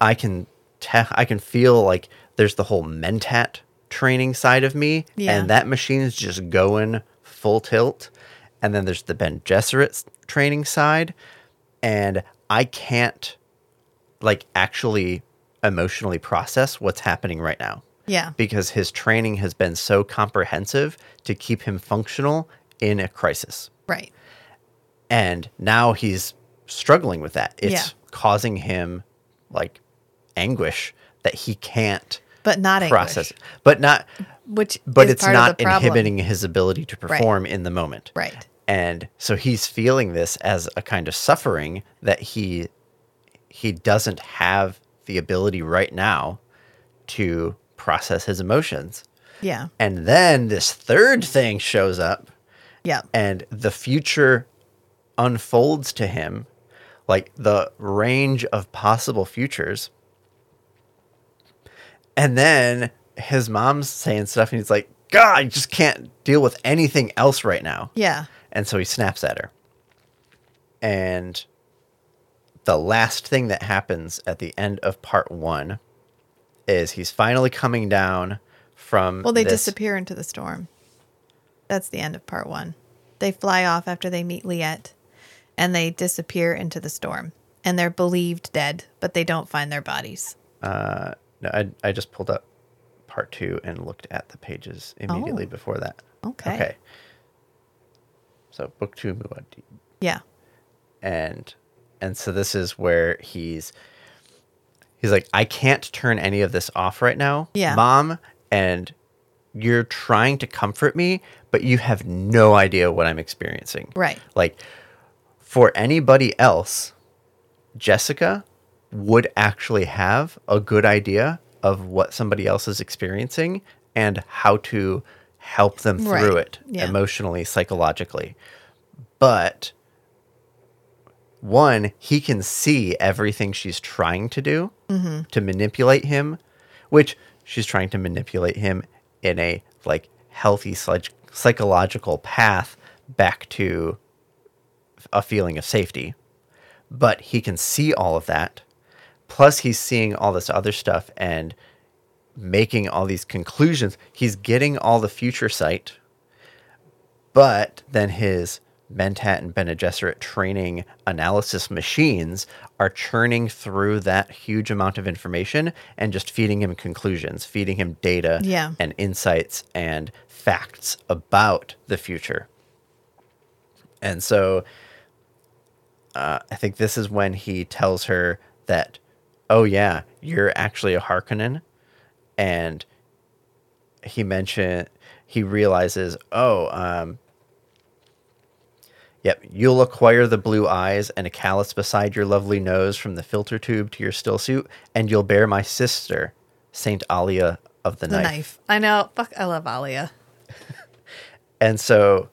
i can te- i can feel like there's the whole mentat training side of me Yeah. and that machine is just going full tilt and then there's the bene gesserit training side and i can't like actually emotionally process what's happening right now Yeah. because his training has been so comprehensive to keep him functional in a crisis. Right. And now he's struggling with that. It's Yeah. causing him like anguish that he can't But not process. English, But not which but it's not inhibiting his ability to perform in the moment. Right. And so he's feeling this as a kind of suffering that he he doesn't have the ability right now to process his emotions. Yeah. And then this third thing shows up Yeah. and the future unfolds to him like the range of possible futures. And then his mom's saying stuff and he's like, God, I just can't deal with anything else right now. Yeah. And so he snaps at her. And the last thing that happens at the end of part one is he's finally coming down from. Well, they this- disappear into the storm. That's the end of part one. They fly off after they meet Liet and they disappear into the storm. And they're believed dead, but they don't find their bodies. Uh, no, I, I just pulled up part two and looked at the pages immediately Oh. before that. Okay. Okay. So book two, Muad'Dib. Yeah. and and so this is where he's he's like i can't turn any of this off right now Yeah. mom and you're trying to comfort me but you have no idea what i'm experiencing Right. like for anybody else jessica would actually have a good idea of what somebody else is experiencing and how to help them through Right. it Yeah. emotionally psychologically but one, he can see everything she's trying to do mm-hmm. to manipulate him, which she's trying to manipulate him in a like healthy psych- psychological path back to a feeling of safety. But he can see all of that. Plus, he's seeing all this other stuff and making all these conclusions. He's getting all the future sight but then his Mentat and Bene Gesserit training analysis machines are churning through that huge amount of information and just feeding him conclusions, feeding him data Yeah. and insights and facts about the future. And so uh, I think this is when he tells her that, oh, yeah, you're actually a Harkonnen. And he mentioned, he realizes, oh, um, Yep, you'll acquire the blue eyes and a callus beside your lovely nose from the filter tube to your still suit, and you'll bear my sister, Saint Alia of the, The knife. knife. I know. Fuck, I love Alia. And so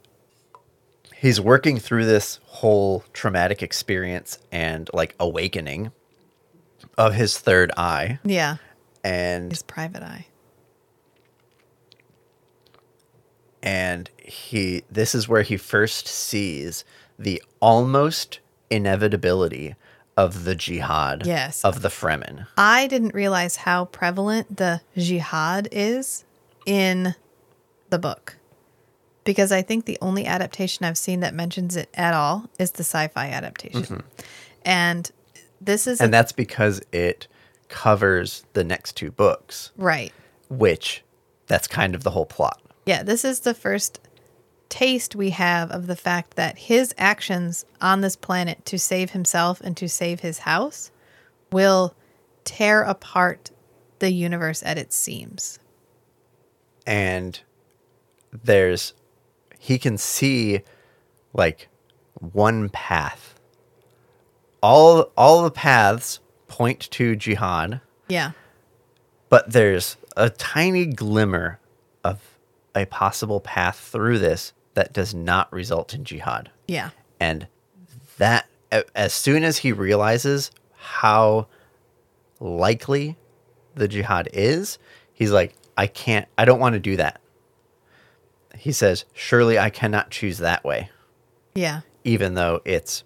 he's working through this whole traumatic experience and like awakening of his third eye. Yeah. And His private eye. And he this is where he first sees the almost inevitability of the jihad Yes. of the Fremen. I didn't realize how prevalent the jihad is in the book. Because I think the only adaptation I've seen that mentions it at all is the sci fi adaptation. And this is Mm-hmm. And a- that's because it covers the next two books, right. which that's kind of the whole plot. Yeah, this is the first taste we have of the fact that his actions on this planet to save himself and to save his house will tear apart the universe at its seams. and there's he can see like one path all all the paths point to jihad Yeah. but there's a tiny glimmer of a possible path through this that does not result in jihad Yeah. and that as soon as he realizes how likely the jihad is he's like i can't i don't want to do that he says surely i cannot choose that way Yeah. even though it's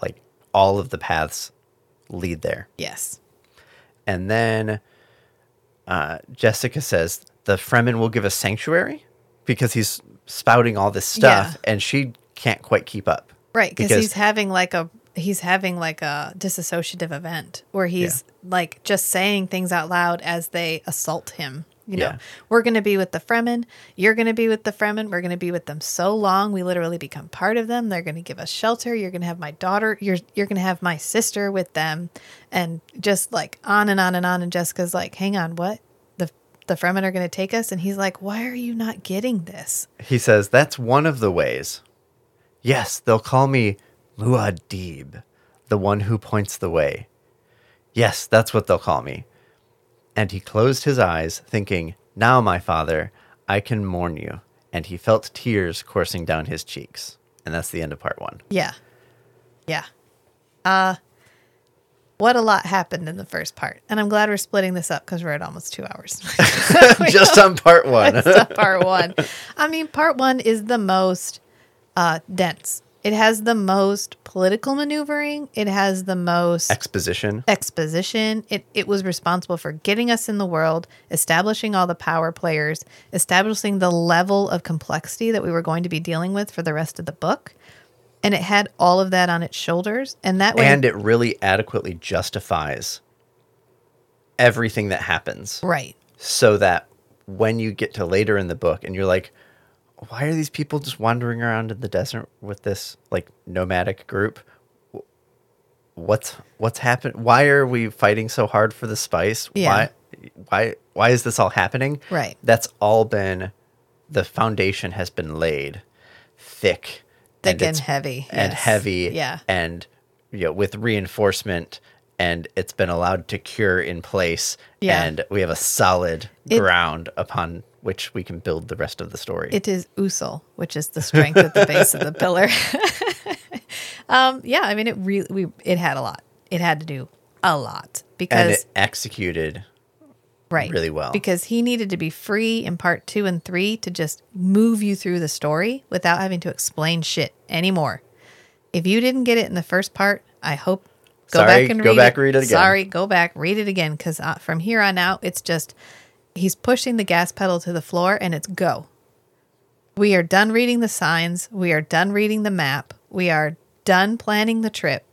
like all of the paths lead there Yes. and then uh, jessica says the fremen will give us sanctuary because he's spouting all this stuff Yeah. and she can't quite keep up Right, cuz he's having like a he's having like a disassociative event where he's like just saying things out loud as they assault him. You know, Yeah. we're going to be with the Fremen. You're going to be with the Fremen. We're going to be with them so long. We literally become part of them. They're going to give us shelter. You're going to have my daughter. You're you're going to have my sister with them, and just like on and on and on. And Jessica's like, "Hang on, what? The Fremen are going to take us?" And he's like, "Why are you not getting this?" He says, That's one of the ways. Yes, they'll call me Muad'Dib, the one who points the way. Yes, that's what they'll call me. And he closed his eyes, thinking, Now, my father, I can mourn you. And he felt tears coursing down his cheeks. And that's the end of part one. Yeah. Yeah. Uh what a lot happened in the first part. And I'm glad we're splitting this up because we're at almost two hours. Just on part one. Not part one. I mean, part one is the most uh, dense. It has the most political maneuvering. It has the most Exposition. exposition. It it was responsible for getting us in the world, establishing all the power players, establishing the level of complexity that we were going to be dealing with for the rest of the book. And it had all of that on its shoulders. And that way And it really adequately justifies everything that happens. Right. so that when you get to later in the book and you're like why are these people just wandering around in the desert with this like nomadic group what's what's happened why are we fighting so hard for the spice Yeah. why why why is this all happening Right. that's all been the foundation has been laid thick Thick and it's- heavy, and yes. heavy Yeah. and you know with reinforcement and it's been allowed to cure in place Yeah. and we have a solid It- ground upon which we can build the rest of the story It is usul, which is the strength at the base of the pillar. um, yeah, I mean, it really we it had a lot. It had to do a lot and because it executed right really well. because he needed to be free in part two and three to just move you through the story without having to explain shit anymore. If you didn't get it in the first part, I hope go Sorry, back and go read back it. read it again. Sorry, go back read it again because uh, from here on out, it's just he's pushing the gas pedal to the floor and it's go. We are done reading the signs. We are done reading the map. We are done planning the trip,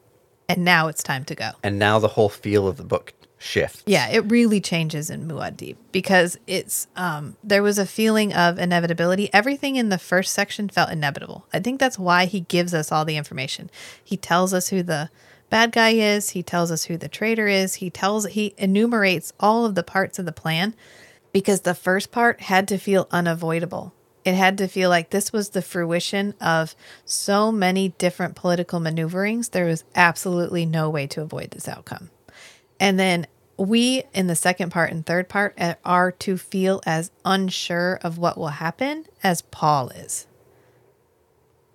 and now it's time to go. and now the whole feel of the book shifts Yeah, it really changes in Muad'Dib because it's um there was a feeling of inevitability. Everything in the first section felt inevitable. I think that's why he gives us all the information. He tells us who the bad guy is, he tells us who the traitor is, he tells he enumerates all of the parts of the plan because the first part had to feel unavoidable. It had to feel like this was the fruition of so many different political maneuverings. There was absolutely no way to avoid this outcome. And then we, in the second part and third part, uh, are to feel as unsure of what will happen as Paul is.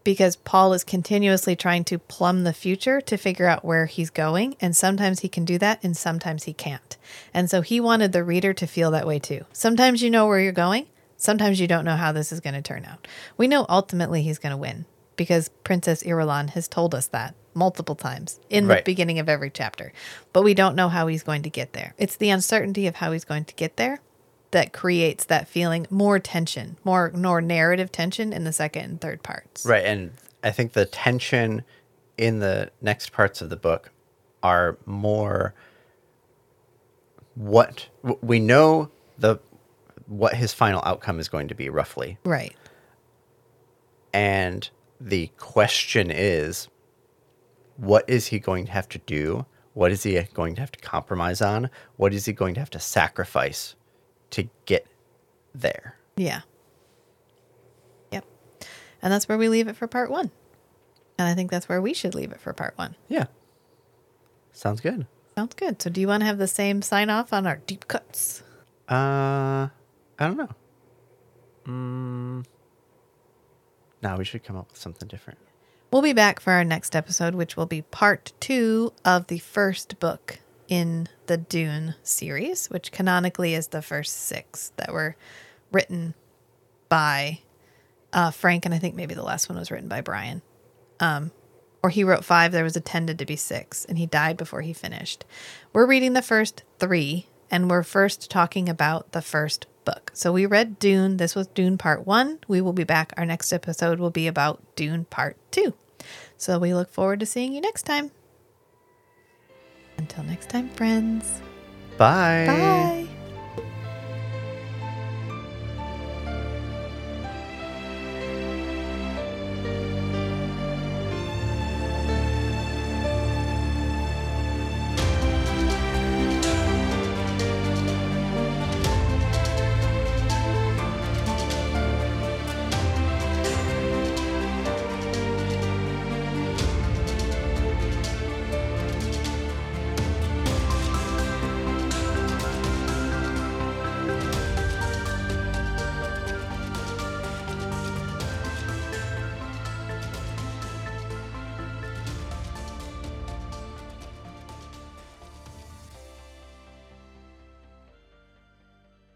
Because Paul is continuously trying to plumb the future to figure out where he's going. And sometimes he can do that and sometimes he can't. And so he wanted the reader to feel that way too. Sometimes you know where you're going, sometimes you don't know how this is going to turn out. We know ultimately he's going to win because Princess Irulan has told us that multiple times in the Right. beginning of every chapter. But we don't know how he's going to get there. It's the uncertainty of how he's going to get there that creates that feeling more tension, more more narrative tension in the second and third parts. Right. And I think the tension in the next parts of the book are more what we know the what his final outcome is going to be roughly. Right. And the question is what is he going to have to do? What is he going to have to compromise on? What is he going to have to sacrifice to get there? Yeah. Yep. And that's where we leave it for part 1. And I think that's where we should leave it for part 1. Yeah. Sounds good. Sounds good. So do you want to have the same sign off on our deep cuts? Uh, I don't know. Mm, Now we should come up with something different. We'll be back for our next episode, which will be part two of the first book in the Dune series, which canonically is the first six that were written by uh, Frank, and I think maybe the last one was written by Brian. Um, or he wrote five, there was intended to be six, and he died before he finished. We're reading the first three, and we're first talking about the first book. So we read Dune. This was Dune Part One. We will be back. Our next episode will be about Dune Part Two. So we look forward to seeing you next time. Until next time, friends. Bye. Bye.